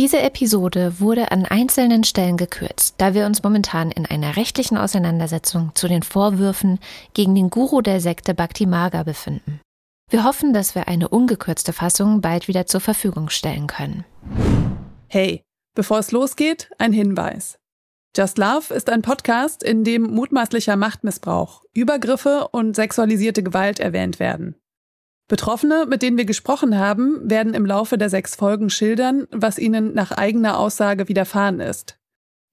Diese Episode wurde an einzelnen Stellen gekürzt, da wir uns momentan in einer rechtlichen Auseinandersetzung zu den Vorwürfen gegen den Guru der Sekte Bhakti Marga befinden. Wir hoffen, dass wir eine ungekürzte Fassung bald wieder zur Verfügung stellen können. Hey, bevor es losgeht, ein Hinweis. Just Love ist ein Podcast, in dem mutmaßlicher Machtmissbrauch, Übergriffe und sexualisierte Gewalt erwähnt werden. Betroffene, mit denen wir gesprochen haben, werden im Laufe der sechs Folgen schildern, was ihnen nach eigener Aussage widerfahren ist.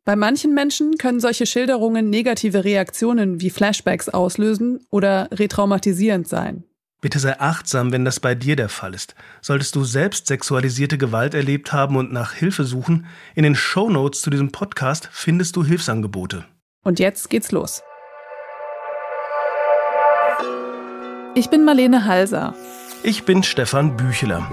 Bei manchen Menschen können solche Schilderungen negative Reaktionen wie Flashbacks auslösen oder retraumatisierend sein. Bitte sei achtsam, wenn das bei dir der Fall ist. Solltest du selbst sexualisierte Gewalt erlebt haben und nach Hilfe suchen, in den Show Notes zu diesem Podcast findest du Hilfsangebote. Und jetzt geht's los. Ich bin Marlene Halser. Ich bin Stefan Bücheler.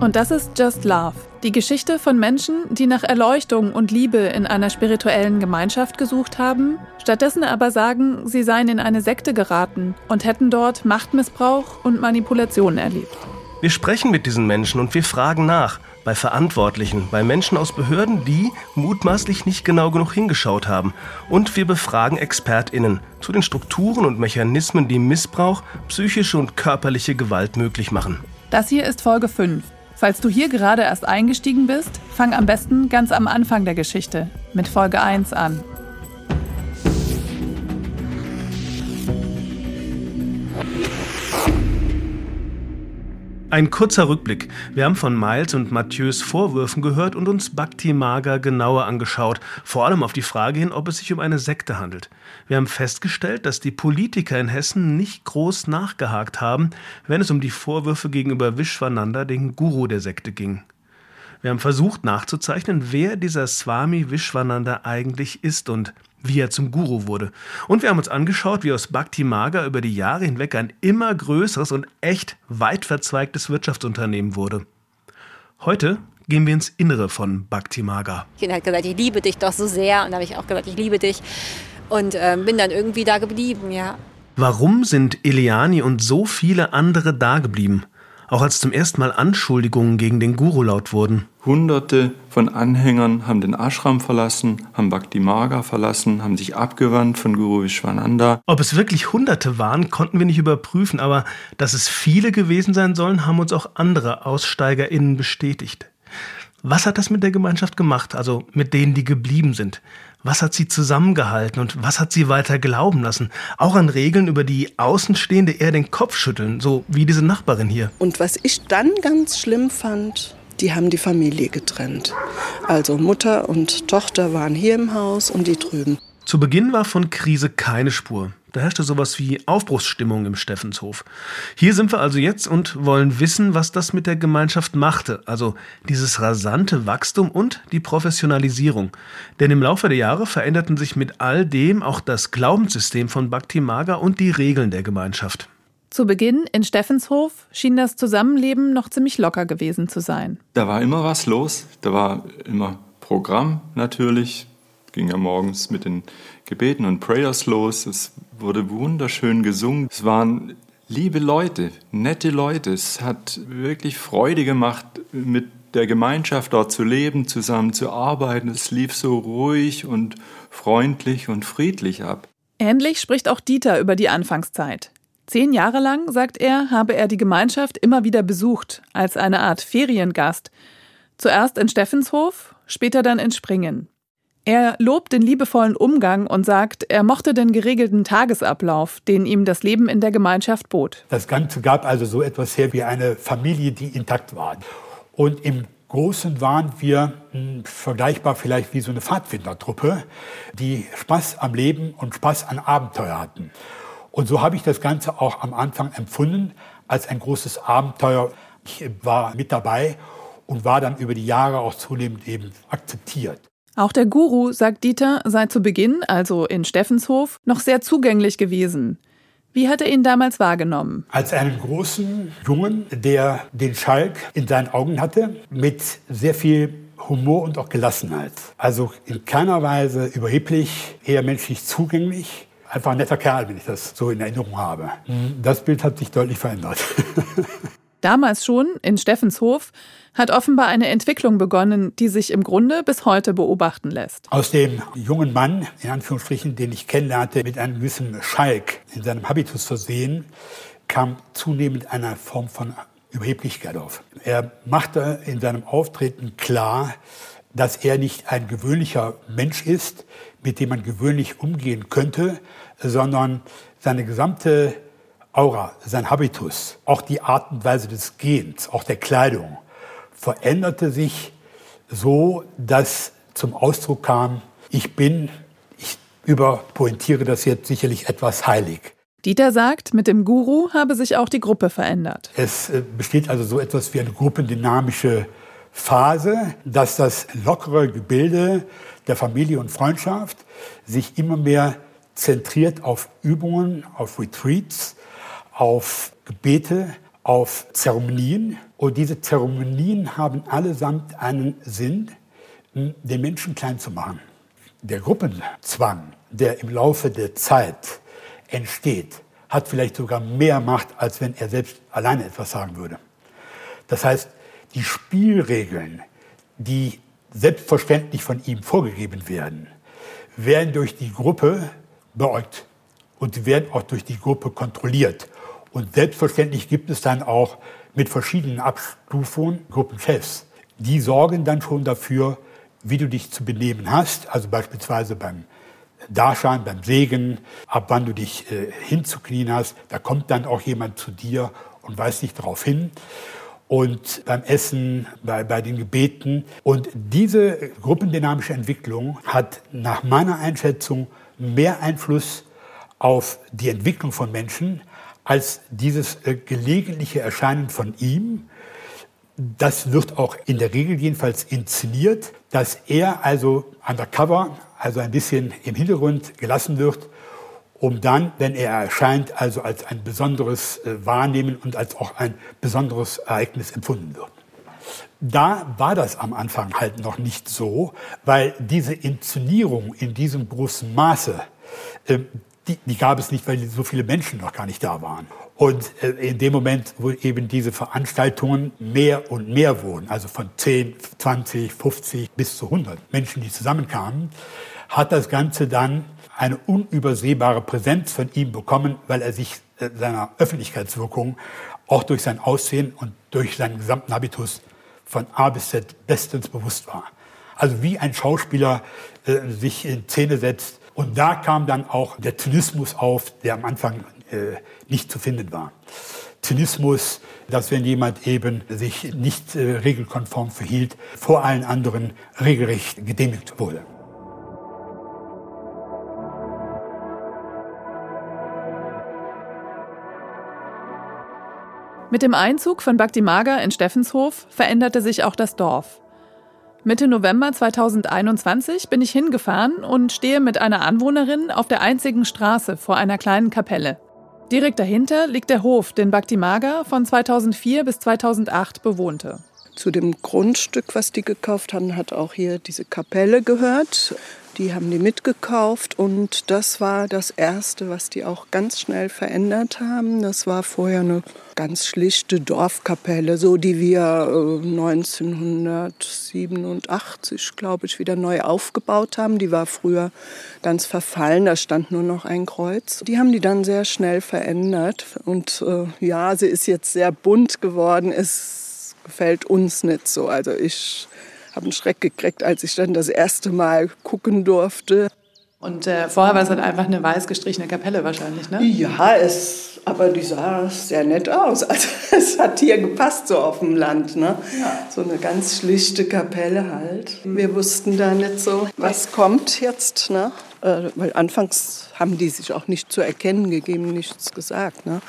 Und das ist Just Love, die Geschichte von Menschen, die nach Erleuchtung und Liebe in einer spirituellen Gemeinschaft gesucht haben, stattdessen aber sagen, sie seien in eine Sekte geraten und hätten dort Machtmissbrauch und Manipulation erlebt. Wir sprechen mit diesen Menschen und wir fragen nach, bei Verantwortlichen, bei Menschen aus Behörden, die mutmaßlich nicht genau genug hingeschaut haben. Und wir befragen ExpertInnen zu den Strukturen und Mechanismen, die Missbrauch, psychische und körperliche Gewalt möglich machen. Das hier ist Folge 5. Falls du hier gerade erst eingestiegen bist, fang am besten ganz am Anfang der Geschichte mit Folge 1 an. Ein kurzer Rückblick. Wir haben von Miles und Mathieu's Vorwürfen gehört und uns Bhakti Maga genauer angeschaut, vor allem auf die Frage hin, ob es sich um eine Sekte handelt. Wir haben festgestellt, dass die Politiker in Hessen nicht groß nachgehakt haben, wenn es um die Vorwürfe gegenüber Vishwananda, den Guru der Sekte, ging. Wir haben versucht nachzuzeichnen, wer dieser Swami Vishwananda eigentlich ist und wie er zum Guru wurde. Und wir haben uns angeschaut, wie aus Bhakti Maga über die Jahre hinweg ein immer größeres und echt weit verzweigtes Wirtschaftsunternehmen wurde. Heute gehen wir ins Innere von Bhakti Maga. Ich hat gesagt, ich liebe dich doch so sehr. Und da habe ich auch gesagt, ich liebe dich. Und äh, bin dann irgendwie da geblieben, ja. Warum sind Eliani und so viele andere da geblieben? Auch als zum ersten Mal Anschuldigungen gegen den Guru laut wurden. Hunderte von Anhängern haben den Ashram verlassen, haben Bhakti Marga verlassen, haben sich abgewandt von Guru Vishwananda. Ob es wirklich Hunderte waren, konnten wir nicht überprüfen, aber dass es viele gewesen sein sollen, haben uns auch andere AussteigerInnen bestätigt. Was hat das mit der Gemeinschaft gemacht, also mit denen, die geblieben sind? Was hat sie zusammengehalten und was hat sie weiter glauben lassen? Auch an Regeln, über die Außenstehende eher den Kopf schütteln, so wie diese Nachbarin hier. Und was ich dann ganz schlimm fand, die haben die Familie getrennt. Also Mutter und Tochter waren hier im Haus und die drüben. Zu Beginn war von Krise keine Spur. Da herrschte sowas wie Aufbruchsstimmung im Steffenshof. Hier sind wir also jetzt und wollen wissen, was das mit der Gemeinschaft machte, also dieses rasante Wachstum und die Professionalisierung. Denn im Laufe der Jahre veränderten sich mit all dem auch das Glaubenssystem von Bhakti Maga und die Regeln der Gemeinschaft. Zu Beginn in Steffenshof schien das Zusammenleben noch ziemlich locker gewesen zu sein. Da war immer was los, da war immer Programm natürlich, ging ja morgens mit den Gebeten und Prayers los. Es wurde wunderschön gesungen. Es waren liebe Leute, nette Leute. Es hat wirklich Freude gemacht, mit der Gemeinschaft dort zu leben, zusammen zu arbeiten. Es lief so ruhig und freundlich und friedlich ab. Ähnlich spricht auch Dieter über die Anfangszeit. Zehn Jahre lang, sagt er, habe er die Gemeinschaft immer wieder besucht, als eine Art Feriengast. Zuerst in Steffenshof, später dann in Springen. Er lobt den liebevollen Umgang und sagt, er mochte den geregelten Tagesablauf, den ihm das Leben in der Gemeinschaft bot. Das Ganze gab also so etwas her wie eine Familie, die intakt war. Und im Großen waren wir mh, hm, vergleichbar vielleicht wie so eine Pfadfindertruppe, die Spaß am Leben und Spaß an Abenteuer hatten. Und so habe ich das Ganze auch am Anfang empfunden als ein großes Abenteuer. Ich war mit dabei und war dann über die Jahre auch zunehmend eben akzeptiert. Auch der Guru, sagt Dieter, sei zu Beginn, also in Steffenshof, noch sehr zugänglich gewesen. Wie hat er ihn damals wahrgenommen? Als einen großen Jungen, der den Schalk in seinen Augen hatte, mit sehr viel Humor und auch Gelassenheit. Also in keiner Weise überheblich, eher menschlich zugänglich. Einfach ein netter Kerl, wenn ich das so in Erinnerung habe. Das Bild hat sich deutlich verändert. Damals schon, in Steffenshof, hat offenbar eine Entwicklung begonnen, die sich im Grunde bis heute beobachten lässt. Aus dem jungen Mann, in Anführungsstrichen, den ich kennenlernte, mit einem gewissen Schalk in seinem Habitus versehen, kam zunehmend eine Form von Überheblichkeit auf. Er machte in seinem Auftreten klar, dass er nicht ein gewöhnlicher Mensch ist, mit dem man gewöhnlich umgehen könnte, sondern seine gesamte Aura, sein Habitus, auch die Art und Weise des Gehens, auch der Kleidung, veränderte sich so, dass zum Ausdruck kam, ich bin, ich überpointiere das jetzt sicherlich etwas heilig. Dieter sagt, mit dem Guru habe sich auch die Gruppe verändert. Es äh, besteht also so etwas wie eine gruppendynamische Phase, dass das lockere Gebilde der Familie und Freundschaft sich immer mehr zentriert auf Übungen, auf Retreats, auf Gebete, auf Zeremonien. Und diese Zeremonien haben allesamt einen Sinn, den Menschen klein zu machen. Der Gruppenzwang, der im Laufe der Zeit entsteht, hat vielleicht sogar mehr Macht, als wenn er selbst alleine etwas sagen würde. Das heißt, die Spielregeln, die selbstverständlich von ihm vorgegeben werden, werden durch die Gruppe beäugt und werden auch durch die Gruppe kontrolliert. Und selbstverständlich gibt es dann auch mit verschiedenen Abstufungen Gruppenchefs. Die sorgen dann schon dafür, wie du dich zu benehmen hast, also beispielsweise beim Darschein, beim Segen, ab wann du dich äh, hinzuknien hast. Da kommt dann auch jemand zu dir und weist dich darauf hin. Und beim Essen, bei, bei den Gebeten. Und diese gruppendynamische Entwicklung hat nach meiner Einschätzung mehr Einfluss auf die Entwicklung von Menschen als dieses äh, gelegentliche Erscheinen von ihm. Das wird auch in der Regel jedenfalls inszeniert, dass er also undercover also ein bisschen im Hintergrund gelassen wird, um dann, wenn er erscheint, also als ein besonderes äh, Wahrnehmen und als auch ein besonderes Ereignis empfunden wird. Da war das am Anfang halt noch nicht so, weil diese Inszenierung in diesem großen Maße, äh, die, die gab es nicht, weil so viele Menschen noch gar nicht da waren. Und äh, in dem Moment, wo eben diese Veranstaltungen mehr und mehr wurden, also von 10, 20, 50 bis zu 100 Menschen, die zusammenkamen, hat das Ganze dann eine unübersehbare Präsenz von ihm bekommen, weil er sich äh, seiner Öffentlichkeitswirkung auch durch sein Aussehen und durch seinen gesamten Habitus von A bis Z bestens bewusst war. Also wie ein Schauspieler äh, sich in Szene setzt. Und da kam dann auch der Zynismus auf, der am Anfang äh, nicht zu finden war. Zynismus, dass wenn jemand eben sich nicht äh, regelkonform verhielt, vor allen anderen regelrecht gedemütigt wurde. Mit dem Einzug von Bhakti Maga in Steffenshof veränderte sich auch das Dorf. Mitte November 2021 bin ich hingefahren und stehe mit einer Anwohnerin auf der einzigen Straße vor einer kleinen Kapelle. Direkt dahinter liegt der Hof, den Bhakti Maga von 2004 bis 2008 bewohnte. Zu dem Grundstück, was die gekauft haben, hat auch hier diese Kapelle gehört. Die haben die mitgekauft und das war das Erste, was die auch ganz schnell verändert haben. Das war vorher eine ganz schlichte Dorfkapelle, so die wir 1987, äh, glaube ich, wieder neu aufgebaut haben. Die war früher ganz verfallen, da stand nur noch ein Kreuz. Die haben die dann sehr schnell verändert und äh, ja, sie ist jetzt sehr bunt geworden. Es gefällt uns nicht so. Also ich habe einen Schreck gekriegt, als ich dann das erste Mal gucken durfte. Und äh, vorher war es halt einfach eine weiß gestrichene Kapelle wahrscheinlich, ne? Ja, es, aber die sah sehr nett aus. Also es hat hier gepasst so auf dem Land, ne? Ja. So eine ganz schlichte Kapelle halt. Wir wussten da nicht so, was kommt jetzt, ne? Äh, weil anfangs haben die sich auch nicht zu erkennen gegeben, nichts gesagt, ne?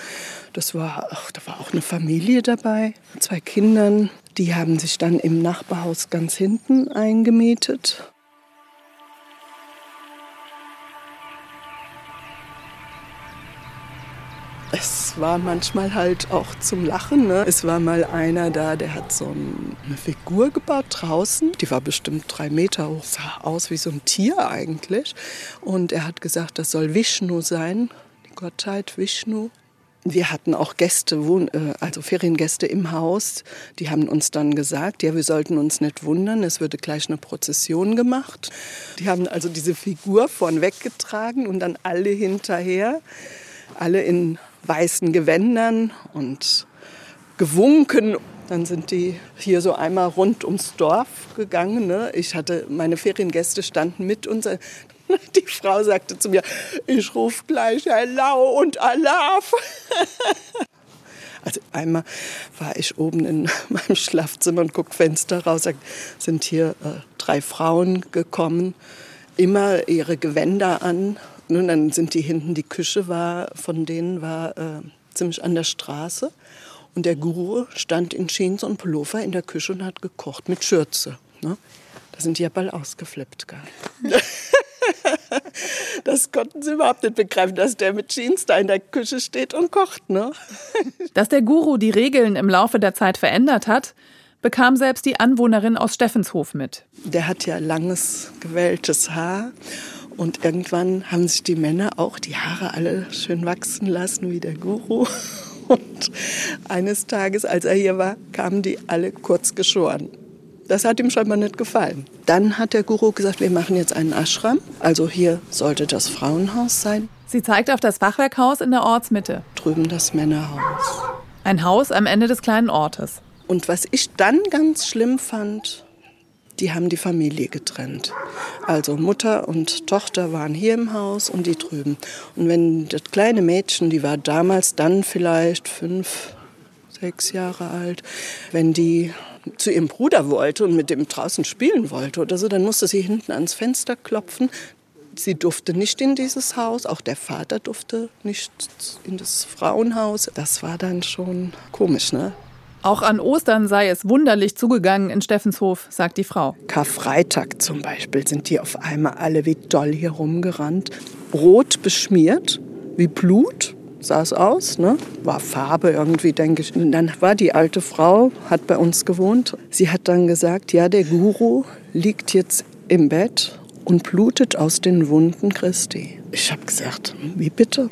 Das war, ach, da war auch eine Familie dabei, zwei Kindern. Die haben sich dann im Nachbarhaus ganz hinten eingemietet. Es war manchmal halt auch zum Lachen. Ne? Es war mal einer da, der hat so eine Figur gebaut draußen. Die war bestimmt drei Meter hoch, sah aus wie so ein Tier eigentlich. Und er hat gesagt, das soll Vishnu sein, die Gottheit Vishnu. Wir hatten auch Gäste, äh, also Feriengäste im Haus. Die haben uns dann gesagt, ja, wir sollten uns nicht wundern, es würde gleich eine Prozession gemacht. Die haben also diese Figur vorn weggetragen und dann alle hinterher, alle in weißen Gewändern und gewunken. Dann sind die hier so einmal rund ums Dorf gegangen. Ne? Ich hatte, meine Feriengäste standen mit uns. Die Frau sagte zu mir, ich rufe gleich Hello und Alaf. Also einmal war ich oben in meinem Schlafzimmer und guck Fenster raus, sind hier äh, drei Frauen gekommen, immer ihre Gewänder an. Und dann sind die hinten, die Küche war, von denen war äh, ziemlich an der Straße. Und der Guru stand in Jeans und Pullover in der Küche und hat gekocht mit Schürze. Ne? Da sind die ja bald ausgeflippt. Gell? Das konnten sie überhaupt nicht begreifen, dass der mit Jeans da in der Küche steht und kocht. Ne? Dass der Guru die Regeln im Laufe der Zeit verändert hat, bekam selbst die Anwohnerin aus Steffenshof mit. Der hat ja langes, gewelltes Haar. Und irgendwann haben sich die Männer auch die Haare alle schön wachsen lassen wie der Guru. Und eines Tages, als er hier war, kamen die alle kurz geschoren. Das hat ihm scheinbar nicht gefallen. Dann hat der Guru gesagt, wir machen jetzt einen Ashram. Also hier sollte das Frauenhaus sein. Sie zeigt auf das Fachwerkhaus in der Ortsmitte. Drüben das Männerhaus. Ein Haus am Ende des kleinen Ortes. Und was ich dann ganz schlimm fand, die haben die Familie getrennt. Also Mutter und Tochter waren hier im Haus und die drüben. Und wenn das kleine Mädchen, die war damals dann vielleicht fünf, sechs Jahre alt, wenn die zu ihrem Bruder wollte und mit dem draußen spielen wollte oder so, dann musste sie hinten ans Fenster klopfen. Sie durfte nicht in dieses Haus, auch der Vater durfte nicht in das Frauenhaus. Das war dann schon komisch, ne? Auch an Ostern sei es wunderlich zugegangen in Steffenshof, sagt die Frau. Karfreitag zum Beispiel sind die auf einmal alle wie doll hier rumgerannt. Rot beschmiert, wie Blut sah es aus, ne? war Farbe irgendwie, denke ich. Und dann war die alte Frau, hat bei uns gewohnt. Sie hat dann gesagt, ja, der Guru liegt jetzt im Bett und blutet aus den Wunden Christi. Ich habe gesagt, wie bitte?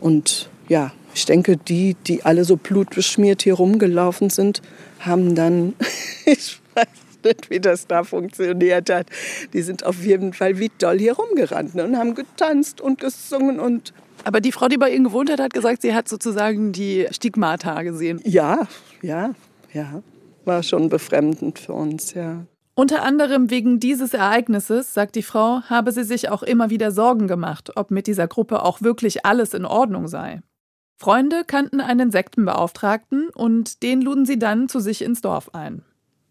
Und ja, ich denke, die, die alle so blutbeschmiert hier rumgelaufen sind, haben dann, ich weiß nicht, wie das da funktioniert hat, die sind auf jeden Fall wie doll hier rumgerannt ne, und haben getanzt und gesungen und aber die Frau, die bei Ihnen gewohnt hat, hat gesagt, sie hat sozusagen die Stigmata gesehen. Ja, ja, ja. War schon befremdend für uns, ja. Unter anderem wegen dieses Ereignisses, sagt die Frau, habe sie sich auch immer wieder Sorgen gemacht, ob mit dieser Gruppe auch wirklich alles in Ordnung sei. Freunde kannten einen Sektenbeauftragten und den luden sie dann zu sich ins Dorf ein.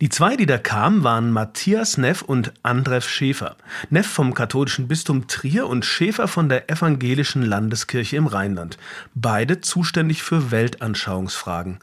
Die zwei, die da kamen, waren Matthias Neff und Andref Schäfer. Neff vom katholischen Bistum Trier und Schäfer von der evangelischen Landeskirche im Rheinland. Beide zuständig für Weltanschauungsfragen.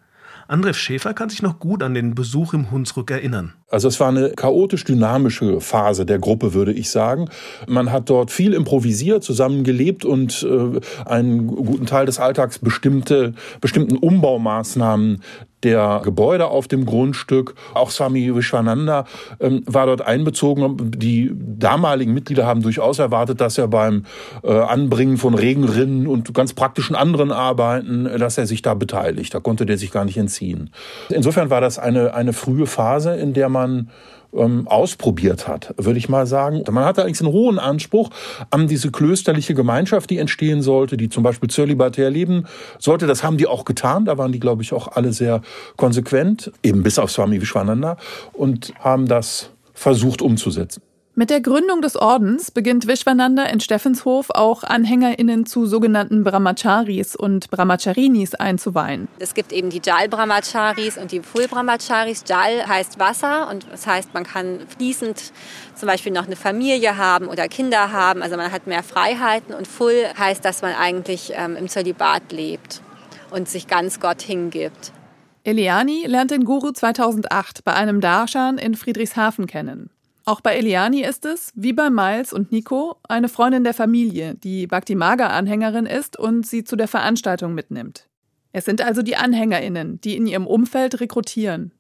Andref Schäfer kann sich noch gut an den Besuch im Hunsrück erinnern. Also es war eine chaotisch dynamische Phase der Gruppe, würde ich sagen. Man hat dort viel improvisiert, zusammengelebt und äh, einen guten Teil des Alltags bestimmte, bestimmten Umbaumaßnahmen der Gebäude auf dem Grundstück. Auch Swami Vishwananda ähm, war dort einbezogen. Die damaligen Mitglieder haben durchaus erwartet, dass er beim äh, Anbringen von Regenrinnen und ganz praktischen anderen Arbeiten, dass er sich da beteiligt. Da konnte der sich gar nicht entziehen. Insofern war das eine, eine frühe Phase, in der man ähm, ausprobiert hat, würde ich mal sagen. Man hatte eigentlich einen hohen Anspruch an diese klösterliche Gemeinschaft, die entstehen sollte, die zum Beispiel zölibatär leben sollte. Das haben die auch getan. Da waren die, glaube ich, auch alle sehr konsequent, eben bis auf Swami Vishwananda, und haben das versucht umzusetzen. Mit der Gründung des Ordens beginnt Vishwananda in Steffenshof auch AnhängerInnen zu sogenannten Brahmacharis und Brahmacharinis einzuweihen. Es gibt eben die Jal Brahmacharis und die Full Brahmacharis. Jal heißt Wasser und das heißt, man kann fließend zum Beispiel noch eine Familie haben oder Kinder haben. Also man hat mehr Freiheiten und Full heißt, dass man eigentlich ähm, im Zölibat lebt und sich ganz Gott hingibt. Eliani lernt den Guru 2008 bei einem Darshan in Friedrichshafen kennen. Auch bei Eliani ist es, wie bei Miles und Nico, eine Freundin der Familie, die Bhakti Maga-Anhängerin ist und sie zu der Veranstaltung mitnimmt. Es sind also die AnhängerInnen, die in ihrem Umfeld rekrutieren.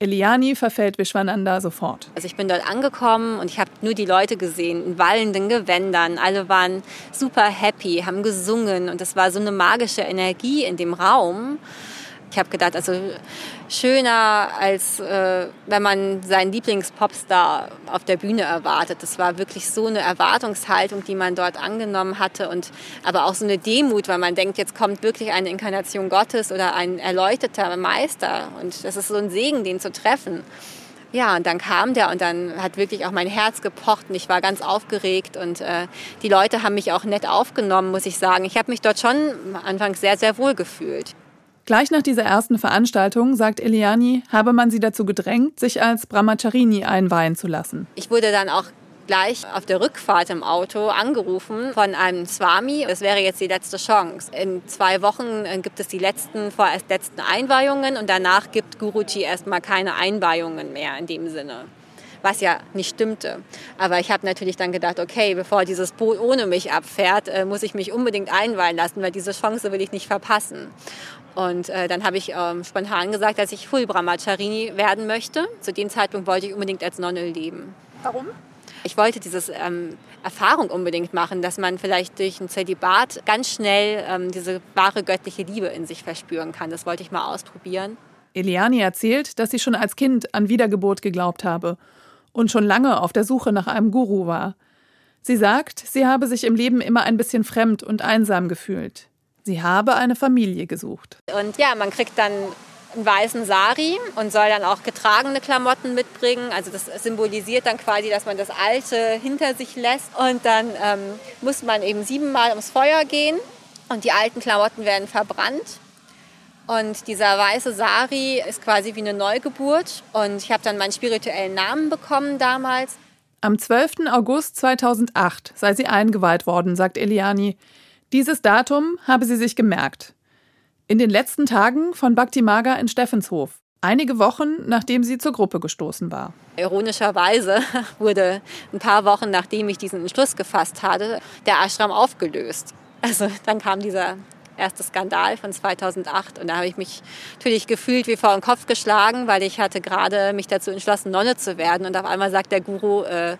Eliani verfällt Vishwananda sofort. Also ich bin dort angekommen und ich habe nur die Leute gesehen in wallenden Gewändern. Alle waren super happy, haben gesungen und es war so eine magische Energie in dem Raum. Ich habe gedacht, also schöner als äh, wenn man seinen Lieblingspopstar auf der Bühne erwartet. Das war wirklich so eine Erwartungshaltung, die man dort angenommen hatte und aber auch so eine Demut, weil man denkt, jetzt kommt wirklich eine Inkarnation Gottes oder ein erleuchteter Meister und das ist so ein Segen, den zu treffen. Ja, und dann kam der und dann hat wirklich auch mein Herz gepocht und ich war ganz aufgeregt und äh, die Leute haben mich auch nett aufgenommen, muss ich sagen. Ich habe mich dort schon am Anfang sehr, sehr wohl gefühlt. Gleich nach dieser ersten Veranstaltung, sagt Eliani, habe man sie dazu gedrängt, sich als Brahmacharini einweihen zu lassen. Ich wurde dann auch gleich auf der Rückfahrt im Auto angerufen von einem Swami. Es wäre jetzt die letzte Chance. In zwei Wochen äh, gibt es die letzten, vorerst letzten Einweihungen und danach gibt Guruji erstmal keine Einweihungen mehr in dem Sinne was ja nicht stimmte. Aber ich habe natürlich dann gedacht, okay, bevor dieses Boot ohne mich abfährt, äh, muss ich mich unbedingt einweihen lassen, weil diese Chance will ich nicht verpassen. Und äh, dann habe ich ähm, spontan gesagt, dass ich Full Brahmacharini werden möchte. Zu dem Zeitpunkt wollte ich unbedingt als Nonne leben. Warum? Ich wollte diese ähm, Erfahrung unbedingt machen, dass man vielleicht durch ein Zölibat ganz schnell ähm, diese wahre göttliche Liebe in sich verspüren kann. Das wollte ich mal ausprobieren. Eliani erzählt, dass sie schon als Kind an Wiedergeburt geglaubt habe und schon lange auf der Suche nach einem Guru war. Sie sagt, sie habe sich im Leben immer ein bisschen fremd und einsam gefühlt. Sie habe eine Familie gesucht. Und ja, man kriegt dann einen weißen Sari und soll dann auch getragene Klamotten mitbringen. Also das symbolisiert dann quasi, dass man das Alte hinter sich lässt. Und dann ähm, muss man eben siebenmal ums Feuer gehen und die alten Klamotten werden verbrannt. Und dieser weiße Sari ist quasi wie eine Neugeburt. Und ich habe dann meinen spirituellen Namen bekommen damals. Am 12. August 2008 sei sie eingeweiht worden, sagt Eliani. Dieses Datum habe sie sich gemerkt. In den letzten Tagen von Bhakti Maga in Steffenshof, einige Wochen nachdem sie zur Gruppe gestoßen war. Ironischerweise wurde ein paar Wochen nachdem ich diesen Entschluss gefasst hatte, der Ashram aufgelöst. Also dann kam dieser erste Skandal von 2008 und da habe ich mich natürlich gefühlt wie vor den Kopf geschlagen, weil ich hatte gerade mich dazu entschlossen, Nonne zu werden und auf einmal sagt der Guru, äh,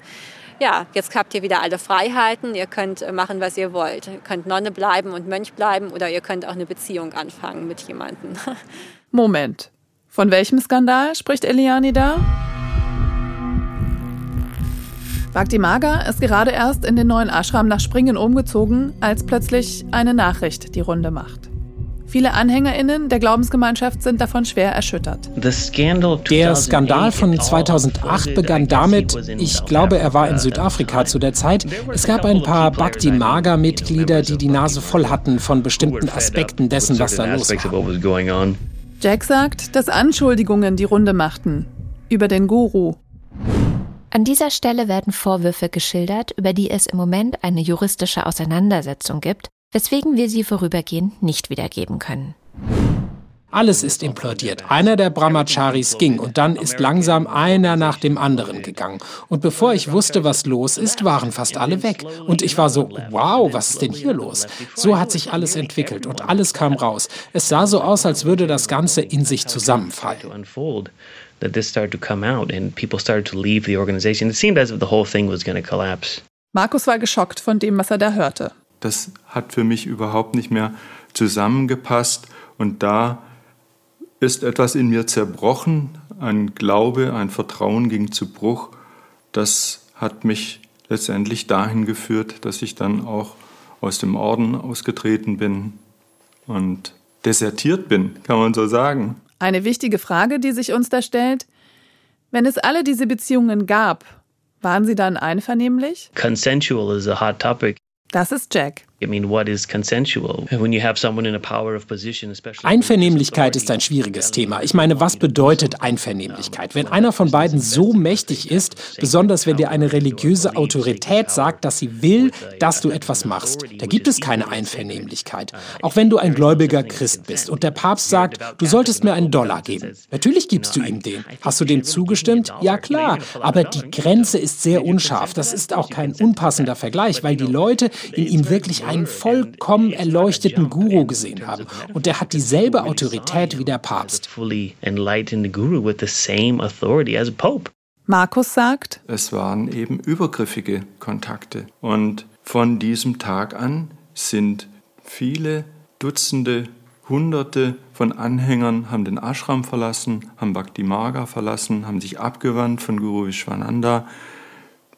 ja, jetzt habt ihr wieder alle Freiheiten, ihr könnt äh, machen, was ihr wollt. Ihr könnt Nonne bleiben und Mönch bleiben oder ihr könnt auch eine Beziehung anfangen mit jemandem. Moment, von welchem Skandal spricht Eliani da? Bhakti Maga ist gerade erst in den neuen Ashram nach Springen umgezogen, als plötzlich eine Nachricht die Runde macht. Viele AnhängerInnen der Glaubensgemeinschaft sind davon schwer erschüttert. Der Skandal von 2008 begann damit, ich glaube, er war in Südafrika zu der Zeit, es gab ein paar Bhakti Maga-Mitglieder, die die Nase voll hatten von bestimmten Aspekten dessen, was da los war. Jack sagt, dass Anschuldigungen die Runde machten. Über den Guru. An dieser Stelle werden Vorwürfe geschildert, über die es im Moment eine juristische Auseinandersetzung gibt, weswegen wir sie vorübergehend nicht wiedergeben können. Alles ist implodiert. Einer der Brahmacharis ging und dann ist langsam einer nach dem anderen gegangen. Und bevor ich wusste, was los ist, waren fast alle weg. Und ich war so, wow, was ist denn hier los? So hat sich alles entwickelt und alles kam raus. Es sah so aus, als würde das Ganze in sich zusammenfallen. That this started to come out and people started to leave the organization. It seemed as if the whole thing was going to collapse. Markus war geschockt von dem, was er da hörte. Das hat für mich überhaupt nicht mehr zusammengepasst und da ist etwas in mir zerbrochen, ein Glaube, ein Vertrauen ging zu Bruch. Das hat mich letztendlich dahin geführt, dass ich dann auch aus dem Orden ausgetreten bin und desertiert bin, kann man so sagen. Eine wichtige Frage, die sich uns da stellt, wenn es alle diese Beziehungen gab, waren sie dann einvernehmlich? Consensual is a hot topic. Das ist Jack. Einvernehmlichkeit ist ein schwieriges Thema. Ich meine, was bedeutet Einvernehmlichkeit? Wenn einer von beiden so mächtig ist, besonders wenn dir eine religiöse Autorität sagt, dass sie will, dass du etwas machst, da gibt es keine Einvernehmlichkeit. Auch wenn du ein gläubiger Christ bist und der Papst sagt, du solltest mir einen Dollar geben. Natürlich gibst du ihm den. Hast du dem zugestimmt? Ja klar. Aber die Grenze ist sehr unscharf. Das ist auch kein unpassender Vergleich, weil die Leute in ihm wirklich einen vollkommen erleuchteten Guru gesehen haben. Und der hat dieselbe Autorität wie der Papst. Markus sagt, es waren eben übergriffige Kontakte. Und von diesem Tag an sind viele Dutzende, Hunderte von Anhängern haben den Ashram verlassen, haben Bhakti Marga verlassen, haben sich abgewandt von Guru Vishwananda.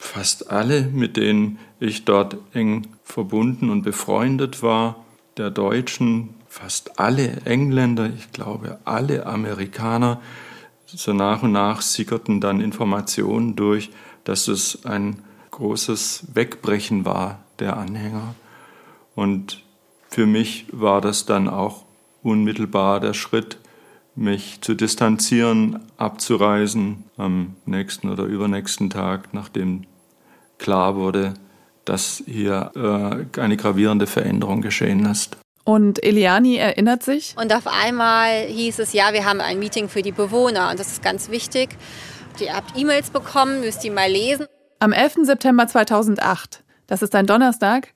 Fast alle, mit denen ich dort eng verbunden und befreundet war, der Deutschen, fast alle Engländer, ich glaube alle Amerikaner, so nach und nach sickerten dann Informationen durch, dass es ein großes Wegbrechen war der Anhänger. Und für mich war das dann auch unmittelbar der Schritt, mich zu distanzieren, abzureisen am nächsten oder übernächsten Tag, nachdem klar wurde, dass hier äh, eine gravierende Veränderung geschehen ist. Und Eliani erinnert sich. Und auf einmal hieß es, ja, wir haben ein Meeting für die Bewohner und das ist ganz wichtig. Ihr habt E-Mails bekommen, müsst die mal lesen. Am 11. September 2008, das ist ein Donnerstag,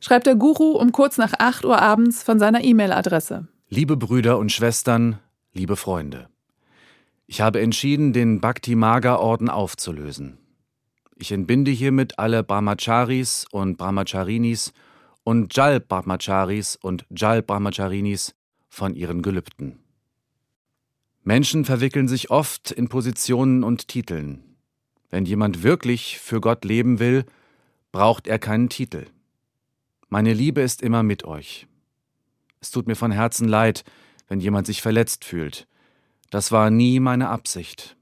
schreibt der Guru um kurz nach 8 Uhr abends von seiner E-Mail-Adresse. Liebe Brüder und Schwestern, liebe Freunde, ich habe entschieden, den Bhakti Maga Orden aufzulösen. Ich entbinde hiermit alle Brahmacharis und Brahmacharinis und Jal Brahmacharis und Jal Brahmacharinis von ihren Gelübden. Menschen verwickeln sich oft in Positionen und Titeln. Wenn jemand wirklich für Gott leben will, braucht er keinen Titel. Meine Liebe ist immer mit euch. Es tut mir von Herzen leid, wenn jemand sich verletzt fühlt. Das war nie meine Absicht.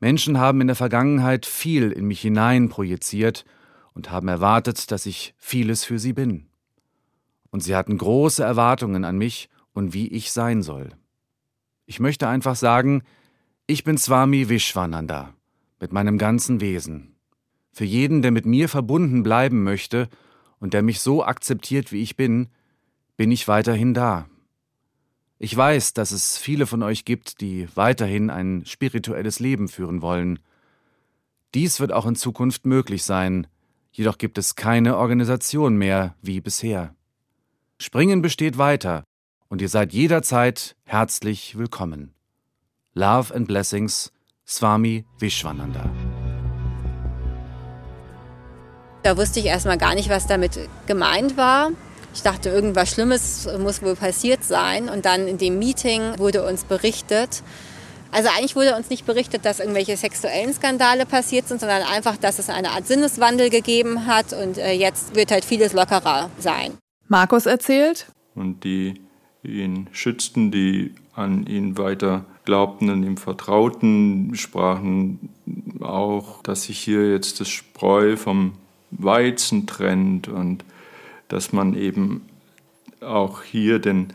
Menschen haben in der Vergangenheit viel in mich hinein projiziert und haben erwartet, dass ich vieles für sie bin. Und sie hatten große Erwartungen an mich und wie ich sein soll. Ich möchte einfach sagen, ich bin Swami Vishwananda mit meinem ganzen Wesen. Für jeden, der mit mir verbunden bleiben möchte und der mich so akzeptiert, wie ich bin, bin ich weiterhin da. Ich weiß, dass es viele von euch gibt, die weiterhin ein spirituelles Leben führen wollen. Dies wird auch in Zukunft möglich sein, jedoch gibt es keine Organisation mehr wie bisher. Springen besteht weiter und ihr seid jederzeit herzlich willkommen. Love and Blessings, Swami Vishwananda. Da wusste ich erstmal gar nicht, was damit gemeint war. Ich dachte, irgendwas Schlimmes muss wohl passiert sein. Und dann in dem Meeting wurde uns berichtet, also eigentlich wurde uns nicht berichtet, dass irgendwelche sexuellen Skandale passiert sind, sondern einfach, dass es eine Art Sinneswandel gegeben hat und äh, jetzt wird halt vieles lockerer sein. Markus erzählt. Und die ihn schützten, die an ihn weiter glaubten und ihm vertrauten, sprachen auch, dass sich hier jetzt das Spreu vom Weizen trennt und dass man eben auch hier den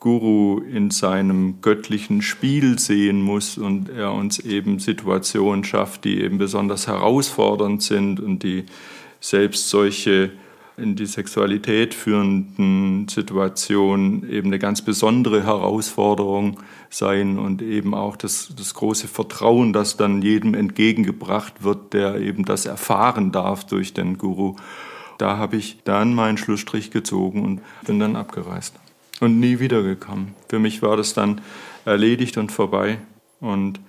Guru in seinem göttlichen Spiel sehen muss und er uns eben Situationen schafft, die eben besonders herausfordernd sind und die selbst solche in die Sexualität führenden Situationen eben eine ganz besondere Herausforderung sein und eben auch das, das große Vertrauen, das dann jedem entgegengebracht wird, der eben das erfahren darf durch den Guru. Da habe ich dann meinen Schlussstrich gezogen und bin dann abgereist und nie wiedergekommen. Für mich war das dann erledigt und vorbei. Und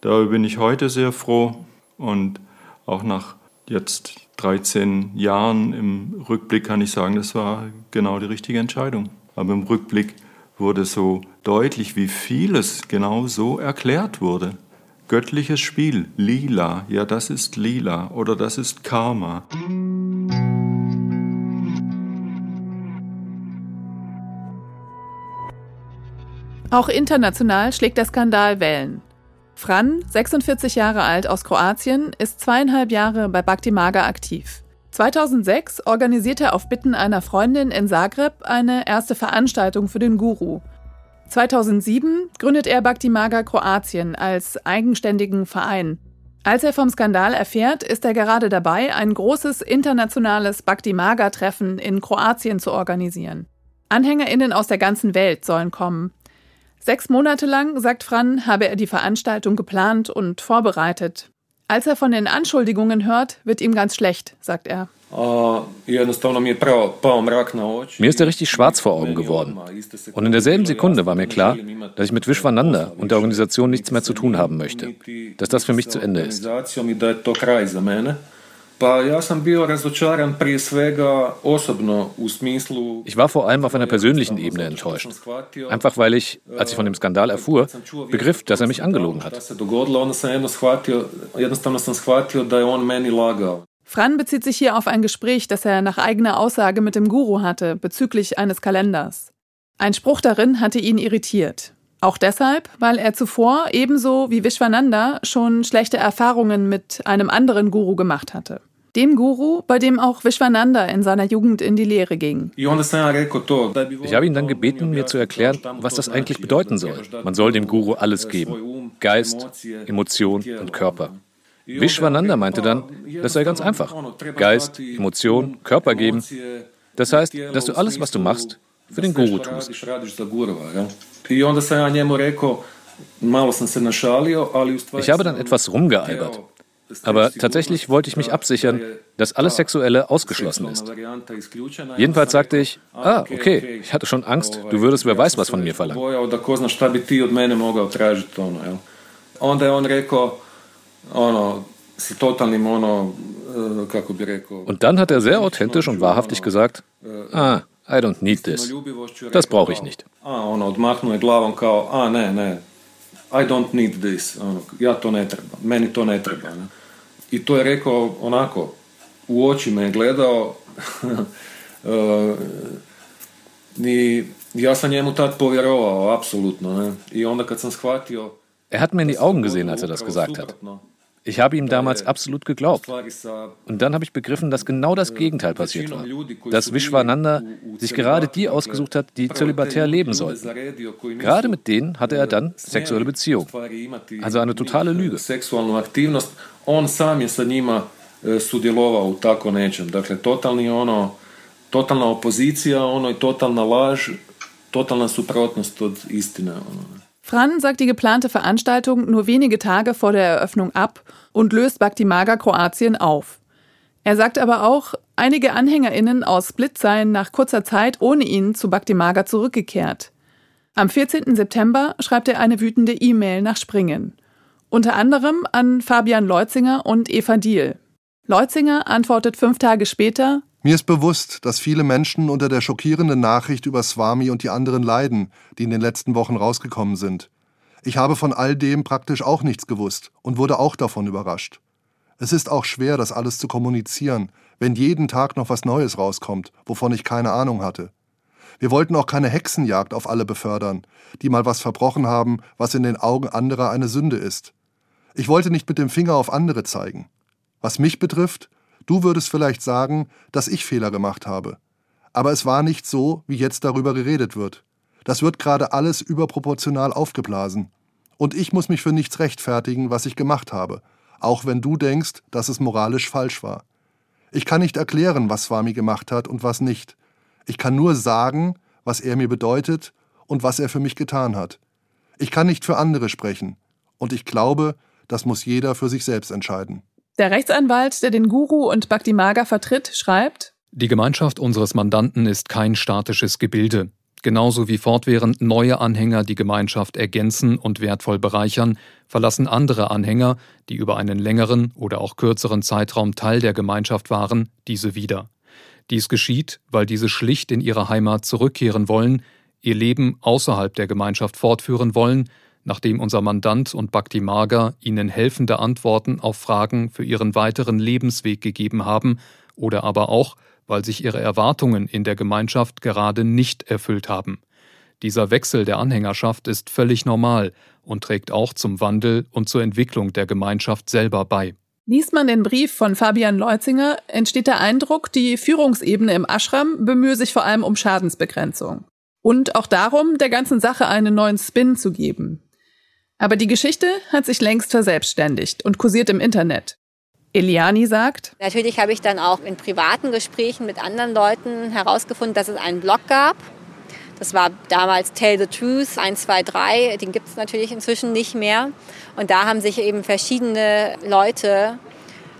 darüber bin ich heute sehr froh. Und auch nach jetzt 13 Jahren im Rückblick kann ich sagen, das war genau die richtige Entscheidung. Aber im Rückblick wurde so deutlich, wie vieles genau so erklärt wurde. Göttliches Spiel, lila, ja das ist lila oder das ist Karma. Auch international schlägt der Skandal Wellen. Fran, 46 Jahre alt aus Kroatien, ist zweieinhalb Jahre bei Bhakti Maga aktiv. 2006 organisiert er auf Bitten einer Freundin in Zagreb eine erste Veranstaltung für den Guru. 2007 gründet er Bhakti Maga Kroatien als eigenständigen Verein. Als er vom Skandal erfährt, ist er gerade dabei, ein großes internationales Bhakti Maga Treffen in Kroatien zu organisieren. AnhängerInnen aus der ganzen Welt sollen kommen. Sechs Monate lang, sagt Fran, habe er die Veranstaltung geplant und vorbereitet. Als er von den Anschuldigungen hört, wird ihm ganz schlecht, sagt er. Mir ist er richtig schwarz vor Augen geworden. Und in derselben Sekunde war mir klar, dass ich mit Vishwananda und der Organisation nichts mehr zu tun haben möchte. Dass das für mich zu Ende ist. Ich war vor allem auf einer persönlichen Ebene enttäuscht. Einfach weil ich, als ich von dem Skandal erfuhr, begriff, dass er mich angelogen hat. Fran bezieht sich hier auf ein Gespräch, das er nach eigener Aussage mit dem Guru hatte bezüglich eines Kalenders. Ein Spruch darin hatte ihn irritiert. Auch deshalb, weil er zuvor ebenso wie Vishwananda schon schlechte Erfahrungen mit einem anderen Guru gemacht hatte. Dem Guru, bei dem auch Vishwananda in seiner Jugend in die Lehre ging. Ich habe ihn dann gebeten, mir zu erklären, was das eigentlich bedeuten soll. Man soll dem Guru alles geben. Geist, Emotion und Körper. Vishwananda meinte dann, das sei ganz einfach. Geist, Emotion, Körper geben. Das heißt, dass du alles, was du machst, für den Guru tust. Ich habe dann etwas rumgealbert. Aber tatsächlich wollte ich mich absichern, dass alles Sexuelle ausgeschlossen ist. Jedenfalls sagte ich, ah, okay, ich hatte schon Angst, du würdest wer weiß was von mir verlangen. Und dann hat er sehr authentisch und wahrhaftig gesagt, ah, I don't need this. Das brauche ich nicht. I don't need this, ja to ne treba, meni to ne treba. Ne? I to je rekao onako, u oči me je gledao i ja sam njemu tad povjerovao, apsolutno. Ne? I onda kad sam shvatio... Er hat mir in die Augen gesehen, als er das gesagt hat. Ich habe ihm damals absolut geglaubt. Und dann habe ich begriffen, dass genau das Gegenteil passiert war. Dass Vishwananda sich gerade die ausgesucht hat, die zölibatär leben sollten. Gerade mit denen hatte er dann sexuelle Beziehungen. Also eine totale Lüge. On sam je sa njima sudjelovao u tako nečem. Dakle, totalni ono, totalna opozicija, ono i totalna laž, totalna suprotnost od istine. Ono. Fran sagt die geplante Veranstaltung nur wenige Tage vor der Eröffnung ab und löst Baktimaga Kroatien auf. Er sagt aber auch, einige AnhängerInnen aus Split seien nach kurzer Zeit ohne ihn zu Baktimaga zurückgekehrt. Am 14. September schreibt er eine wütende E-Mail nach Springen. Unter anderem an Fabian Leutzinger und Eva Diel. Leutzinger antwortet fünf Tage später, mir ist bewusst, dass viele Menschen unter der schockierenden Nachricht über Swami und die anderen leiden, die in den letzten Wochen rausgekommen sind. Ich habe von all dem praktisch auch nichts gewusst und wurde auch davon überrascht. Es ist auch schwer, das alles zu kommunizieren, wenn jeden Tag noch was Neues rauskommt, wovon ich keine Ahnung hatte. Wir wollten auch keine Hexenjagd auf alle befördern, die mal was verbrochen haben, was in den Augen anderer eine Sünde ist. Ich wollte nicht mit dem Finger auf andere zeigen. Was mich betrifft, Du würdest vielleicht sagen, dass ich Fehler gemacht habe. Aber es war nicht so, wie jetzt darüber geredet wird. Das wird gerade alles überproportional aufgeblasen. Und ich muss mich für nichts rechtfertigen, was ich gemacht habe, auch wenn du denkst, dass es moralisch falsch war. Ich kann nicht erklären, was Swami gemacht hat und was nicht. Ich kann nur sagen, was er mir bedeutet und was er für mich getan hat. Ich kann nicht für andere sprechen. Und ich glaube, das muss jeder für sich selbst entscheiden. Der Rechtsanwalt, der den Guru und Bhakti Maga vertritt, schreibt, Die Gemeinschaft unseres Mandanten ist kein statisches Gebilde. Genauso wie fortwährend neue Anhänger die Gemeinschaft ergänzen und wertvoll bereichern, verlassen andere Anhänger, die über einen längeren oder auch kürzeren Zeitraum Teil der Gemeinschaft waren, diese wieder. Dies geschieht, weil diese schlicht in ihre Heimat zurückkehren wollen, ihr Leben außerhalb der Gemeinschaft fortführen wollen nachdem unser Mandant und Bhakti Marga ihnen helfende Antworten auf Fragen für ihren weiteren Lebensweg gegeben haben oder aber auch, weil sich ihre Erwartungen in der Gemeinschaft gerade nicht erfüllt haben. Dieser Wechsel der Anhängerschaft ist völlig normal und trägt auch zum Wandel und zur Entwicklung der Gemeinschaft selber bei. Liest man den Brief von Fabian Leutzinger, entsteht der Eindruck, die Führungsebene im Ashram bemühe sich vor allem um Schadensbegrenzung. Und auch darum, der ganzen Sache einen neuen Spin zu geben. Aber die Geschichte hat sich längst verselbstständigt und kursiert im Internet. Eliani sagt, Natürlich habe ich dann auch in privaten Gesprächen mit anderen Leuten herausgefunden, dass es einen Blog gab. Das war damals Tell the Truth 123, den gibt es natürlich inzwischen nicht mehr. Und da haben sich eben verschiedene Leute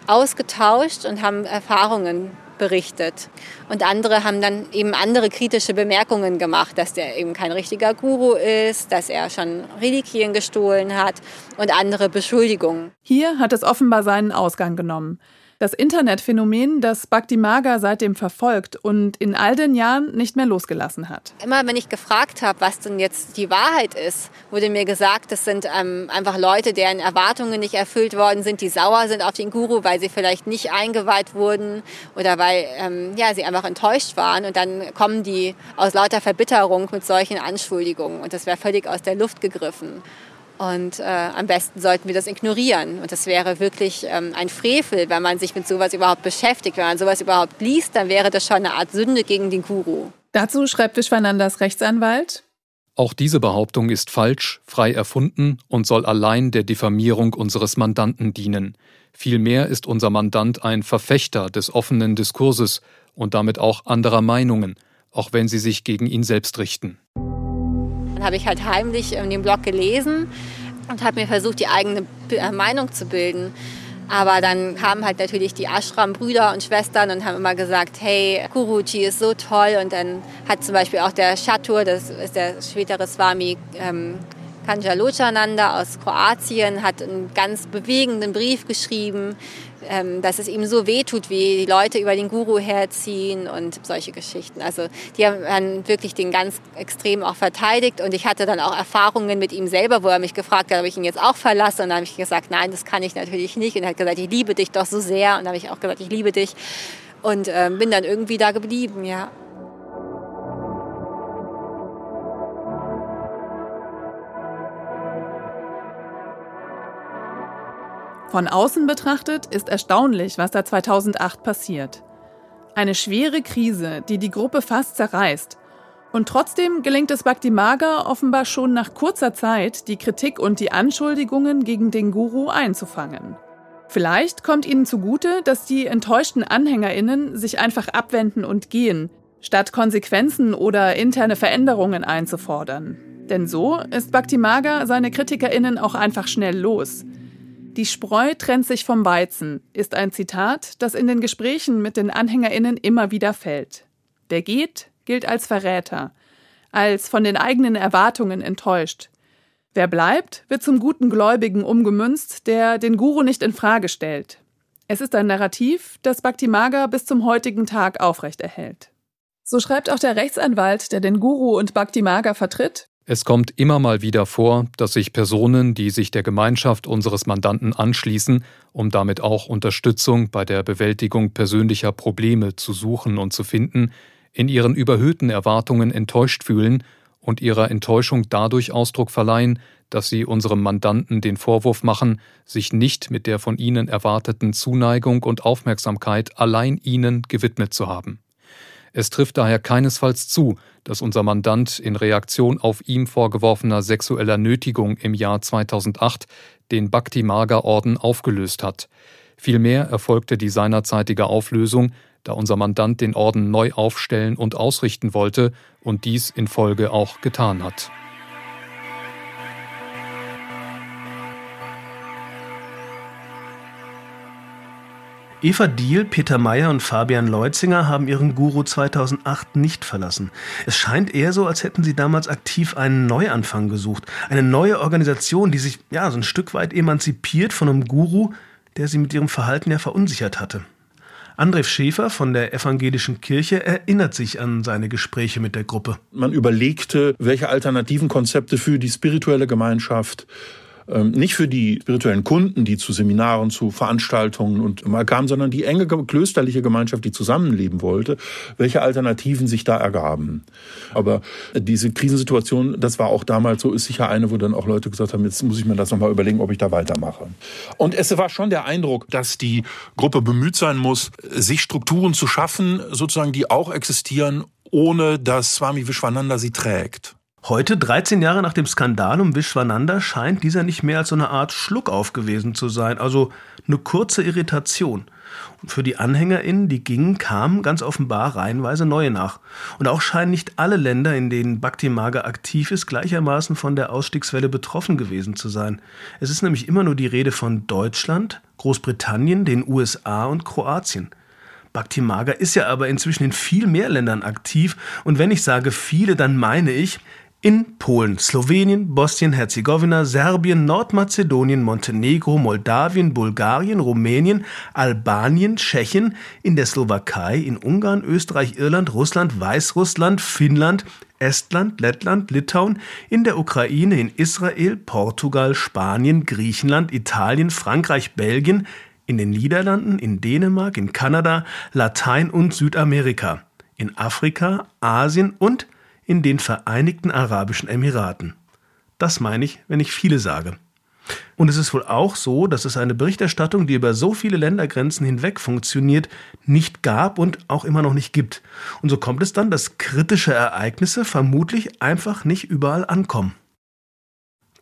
ausgetauscht und haben Erfahrungen berichtet. Und andere haben dann eben andere kritische Bemerkungen gemacht, dass der eben kein richtiger Guru ist, dass er schon Reliquien gestohlen hat und andere Beschuldigungen. Hier hat es offenbar seinen Ausgang genommen. Das Internetphänomen, das Bhakti Maga seitdem verfolgt und in all den Jahren nicht mehr losgelassen hat. Immer wenn ich gefragt habe, was denn jetzt die Wahrheit ist, wurde mir gesagt, das sind ähm, einfach Leute, deren Erwartungen nicht erfüllt worden sind, die sauer sind auf den Guru, weil sie vielleicht nicht eingeweiht wurden oder weil ähm, ja, sie einfach enttäuscht waren. Und dann kommen die aus lauter Verbitterung mit solchen Anschuldigungen. Und das wäre völlig aus der Luft gegriffen. Und äh, am besten sollten wir das ignorieren. Und das wäre wirklich ähm, ein Frevel, wenn man sich mit sowas überhaupt beschäftigt. Wenn man sowas überhaupt liest, dann wäre das schon eine Art Sünde gegen den Guru. Dazu schreibt Vishwanandas Rechtsanwalt. Auch diese Behauptung ist falsch, frei erfunden und soll allein der Diffamierung unseres Mandanten dienen. Vielmehr ist unser Mandant ein Verfechter des offenen Diskurses und damit auch anderer Meinungen, auch wenn sie sich gegen ihn selbst richten habe ich halt heimlich den Blog gelesen und habe mir versucht, die eigene äh, Meinung zu bilden. Aber dann kamen halt natürlich die Ashram-Brüder und Schwestern und haben immer gesagt, hey, Guruji ist so toll. Und dann hat zum Beispiel auch der Chatur, das ist der spätere Swami ähm, Kanjalochananda aus Kroatien, hat einen ganz bewegenden Brief geschrieben, ähm, dass es ihm so wehtut, wie die Leute über den Guru herziehen und solche Geschichten. Also die haben wirklich den ganz extrem auch verteidigt und ich hatte dann auch Erfahrungen mit ihm selber, wo er mich gefragt hat, ob ich ihn jetzt auch verlasse und dann habe ich gesagt, nein, das kann ich natürlich nicht und er hat gesagt, ich liebe dich doch so sehr und dann habe ich auch gesagt, ich liebe dich und äh, bin dann irgendwie da geblieben, ja. Von außen betrachtet ist erstaunlich, was da 2008 passiert. Eine schwere Krise, die die Gruppe fast zerreißt. Und trotzdem gelingt es Bhakti Maga offenbar schon nach kurzer Zeit, die Kritik und die Anschuldigungen gegen den Guru einzufangen. Vielleicht kommt ihnen zugute, dass die enttäuschten AnhängerInnen sich einfach abwenden und gehen, statt Konsequenzen oder interne Veränderungen einzufordern. Denn so ist Bhakti Maga seine KritikerInnen auch einfach schnell los. Die Spreu trennt sich vom Weizen ist ein Zitat, das in den Gesprächen mit den Anhängerinnen immer wieder fällt. Wer geht, gilt als Verräter, als von den eigenen Erwartungen enttäuscht. Wer bleibt, wird zum guten Gläubigen umgemünzt, der den Guru nicht in Frage stellt. Es ist ein Narrativ, das Bhakti Maga bis zum heutigen Tag aufrechterhält. So schreibt auch der Rechtsanwalt, der den Guru und Bhakti Maga vertritt, es kommt immer mal wieder vor, dass sich Personen, die sich der Gemeinschaft unseres Mandanten anschließen, um damit auch Unterstützung bei der Bewältigung persönlicher Probleme zu suchen und zu finden, in ihren überhöhten Erwartungen enttäuscht fühlen und ihrer Enttäuschung dadurch Ausdruck verleihen, dass sie unserem Mandanten den Vorwurf machen, sich nicht mit der von ihnen erwarteten Zuneigung und Aufmerksamkeit allein ihnen gewidmet zu haben. Es trifft daher keinesfalls zu, dass unser Mandant in Reaktion auf ihm vorgeworfener sexueller Nötigung im Jahr 2008 den Bhakti Marga Orden aufgelöst hat. Vielmehr erfolgte die seinerzeitige Auflösung, da unser Mandant den Orden neu aufstellen und ausrichten wollte und dies in Folge auch getan hat. Eva Diel, Peter Meyer und Fabian Leutzinger haben ihren Guru 2008 nicht verlassen. Es scheint eher so, als hätten sie damals aktiv einen Neuanfang gesucht. Eine neue Organisation, die sich ja so ein Stück weit emanzipiert von einem Guru, der sie mit ihrem Verhalten ja verunsichert hatte. André Schäfer von der Evangelischen Kirche erinnert sich an seine Gespräche mit der Gruppe. Man überlegte, welche alternativen Konzepte für die spirituelle Gemeinschaft nicht für die spirituellen Kunden, die zu Seminaren, zu Veranstaltungen und mal kamen, sondern die enge klösterliche Gemeinschaft, die zusammenleben wollte, welche Alternativen sich da ergaben. Aber diese Krisensituation, das war auch damals so, ist sicher eine, wo dann auch Leute gesagt haben, jetzt muss ich mir das nochmal überlegen, ob ich da weitermache. Und es war schon der Eindruck, dass die Gruppe bemüht sein muss, sich Strukturen zu schaffen, sozusagen, die auch existieren, ohne dass Swami Vishwananda sie trägt. Heute, 13 Jahre nach dem Skandal um Vishwananda, scheint dieser nicht mehr als so eine Art Schluckauf gewesen zu sein, also eine kurze Irritation. Und für die AnhängerInnen, die gingen, kamen ganz offenbar reihenweise neue nach. Und auch scheinen nicht alle Länder, in denen Bhakti Maga aktiv ist, gleichermaßen von der Ausstiegswelle betroffen gewesen zu sein. Es ist nämlich immer nur die Rede von Deutschland, Großbritannien, den USA und Kroatien. Bhakti ist ja aber inzwischen in viel mehr Ländern aktiv und wenn ich sage viele, dann meine ich in Polen, Slowenien, Bosnien-Herzegowina, Serbien, Nordmazedonien, Montenegro, Moldawien, Bulgarien, Rumänien, Albanien, Tschechien, in der Slowakei, in Ungarn, Österreich, Irland, Russland, Weißrussland, Finnland, Estland, Lettland, Litauen, in der Ukraine, in Israel, Portugal, Spanien, Griechenland, Italien, Frankreich, Belgien, in den Niederlanden, in Dänemark, in Kanada, Latein- und Südamerika, in Afrika, Asien und in den Vereinigten Arabischen Emiraten. Das meine ich, wenn ich viele sage. Und es ist wohl auch so, dass es eine Berichterstattung, die über so viele Ländergrenzen hinweg funktioniert, nicht gab und auch immer noch nicht gibt. Und so kommt es dann, dass kritische Ereignisse vermutlich einfach nicht überall ankommen.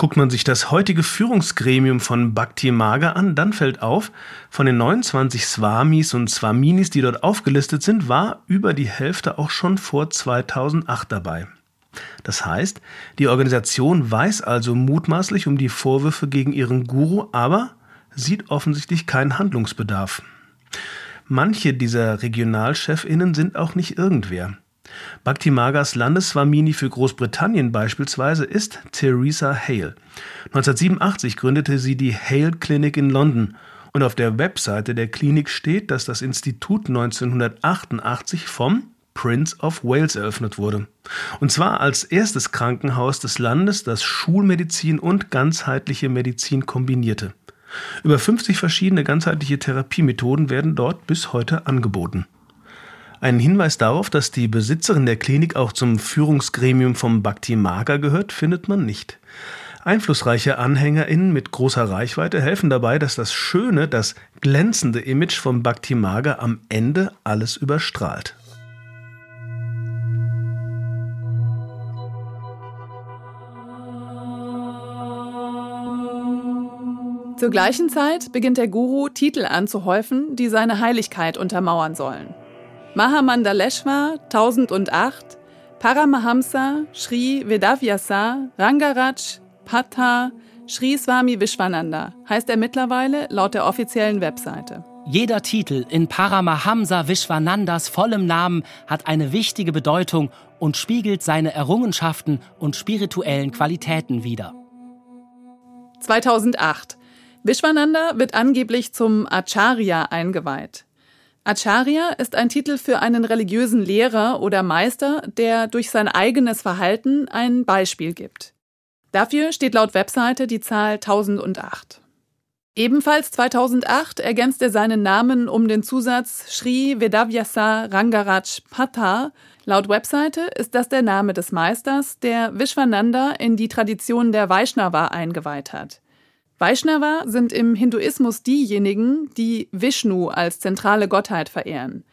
Guckt man sich das heutige Führungsgremium von Bhakti Maga an, dann fällt auf, von den 29 Swamis und Swaminis, die dort aufgelistet sind, war über die Hälfte auch schon vor 2008 dabei. Das heißt, die Organisation weiß also mutmaßlich um die Vorwürfe gegen ihren Guru, aber sieht offensichtlich keinen Handlungsbedarf. Manche dieser Regionalchefinnen sind auch nicht irgendwer. Bhakti Magas Landeswamini für Großbritannien beispielsweise ist Theresa Hale. 1987 gründete sie die Hale Clinic in London und auf der Webseite der Klinik steht, dass das Institut 1988 vom Prince of Wales eröffnet wurde. Und zwar als erstes Krankenhaus des Landes, das Schulmedizin und ganzheitliche Medizin kombinierte. Über 50 verschiedene ganzheitliche Therapiemethoden werden dort bis heute angeboten. Einen Hinweis darauf, dass die Besitzerin der Klinik auch zum Führungsgremium vom Bhakti Maga gehört, findet man nicht. Einflussreiche AnhängerInnen mit großer Reichweite helfen dabei, dass das schöne, das glänzende Image vom Bhakti Maga am Ende alles überstrahlt. Zur gleichen Zeit beginnt der Guru Titel anzuhäufen, die seine Heiligkeit untermauern sollen. Mahamandaleshwar 1008, Paramahamsa, Sri Vedavyasa, Rangaraj, Patha, Sri Swami Vishwananda heißt er mittlerweile laut der offiziellen Webseite. Jeder Titel in Paramahamsa Vishwanandas vollem Namen hat eine wichtige Bedeutung und spiegelt seine Errungenschaften und spirituellen Qualitäten wider. 2008. Vishwananda wird angeblich zum Acharya eingeweiht. Acharya ist ein Titel für einen religiösen Lehrer oder Meister, der durch sein eigenes Verhalten ein Beispiel gibt. Dafür steht laut Webseite die Zahl 1008. Ebenfalls 2008 ergänzt er seinen Namen um den Zusatz Sri Vedavyasa Rangaraj Patha. Laut Webseite ist das der Name des Meisters, der Vishwananda in die Tradition der Vaishnava eingeweiht hat. Vaishnava sind im Hinduismus diejenigen, die Vishnu als zentrale Gottheit verehren.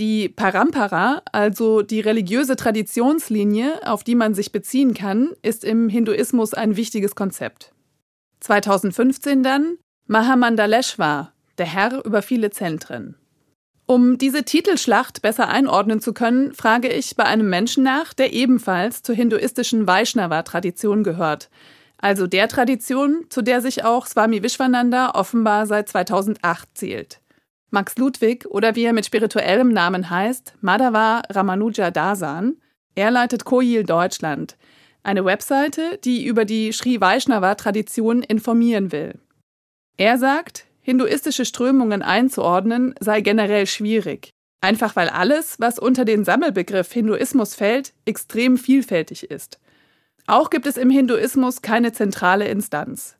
Die Parampara, also die religiöse Traditionslinie, auf die man sich beziehen kann, ist im Hinduismus ein wichtiges Konzept. 2015 dann Mahamandaleshwar, der Herr über viele Zentren. Um diese Titelschlacht besser einordnen zu können, frage ich bei einem Menschen nach, der ebenfalls zur hinduistischen Vaishnava-Tradition gehört, also der Tradition, zu der sich auch Swami Vishwananda offenbar seit 2008 zählt. Max Ludwig oder wie er mit spirituellem Namen heißt, Madhava Ramanuja Dasan, er leitet Koil Deutschland, eine Webseite, die über die Sri Vaishnava-Tradition informieren will. Er sagt, hinduistische Strömungen einzuordnen sei generell schwierig, einfach weil alles, was unter den Sammelbegriff Hinduismus fällt, extrem vielfältig ist. Auch gibt es im Hinduismus keine zentrale Instanz.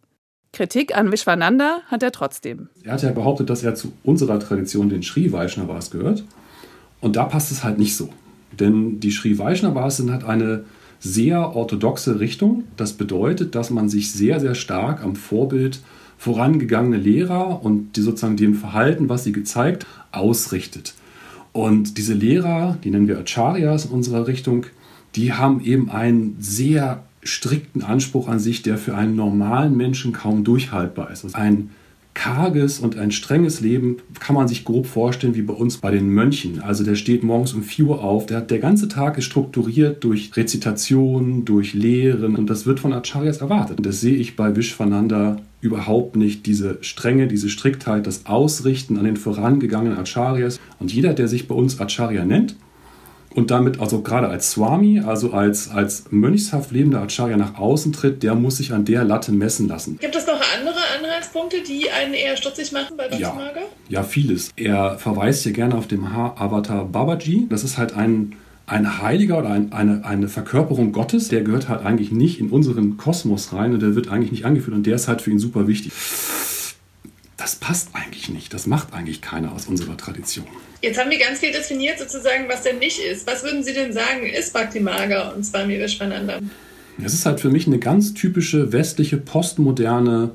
Kritik an Vishwananda hat er trotzdem. Er hat ja behauptet, dass er zu unserer Tradition, den Sri Vaishnavas, gehört. Und da passt es halt nicht so. Denn die Sri Vaishnavas sind halt eine sehr orthodoxe Richtung. Das bedeutet, dass man sich sehr, sehr stark am Vorbild vorangegangene Lehrer und die sozusagen dem Verhalten, was sie gezeigt, ausrichtet. Und diese Lehrer, die nennen wir Acharyas in unserer Richtung, die haben eben einen sehr strikten Anspruch an sich, der für einen normalen Menschen kaum durchhaltbar ist. Also ein karges und ein strenges Leben kann man sich grob vorstellen wie bei uns bei den Mönchen. Also der steht morgens um 4 Uhr auf, der, der ganze Tag ist strukturiert durch Rezitation, durch Lehren und das wird von Acharyas erwartet. Und das sehe ich bei Vishwananda überhaupt nicht diese Strenge, diese Striktheit, das Ausrichten an den vorangegangenen Acharyas. Und jeder, der sich bei uns Acharya nennt und damit also gerade als Swami, also als, als mönchshaft lebender Acharya nach außen tritt, der muss sich an der Latte messen lassen. Gibt es noch andere Anhaltspunkte, die einen eher stutzig machen bei ja, ja, vieles. Er verweist hier gerne auf den Avatar Babaji. Das ist halt ein ein Heiliger oder ein, eine, eine Verkörperung Gottes, der gehört halt eigentlich nicht in unseren Kosmos rein und der wird eigentlich nicht angeführt und der ist halt für ihn super wichtig. Das passt eigentlich nicht. Das macht eigentlich keiner aus unserer Tradition. Jetzt haben wir ganz viel definiert, sozusagen, was denn nicht ist. Was würden Sie denn sagen, ist Bhakti Maga und Swami Vishwananda? Es ist halt für mich eine ganz typische westliche, postmoderne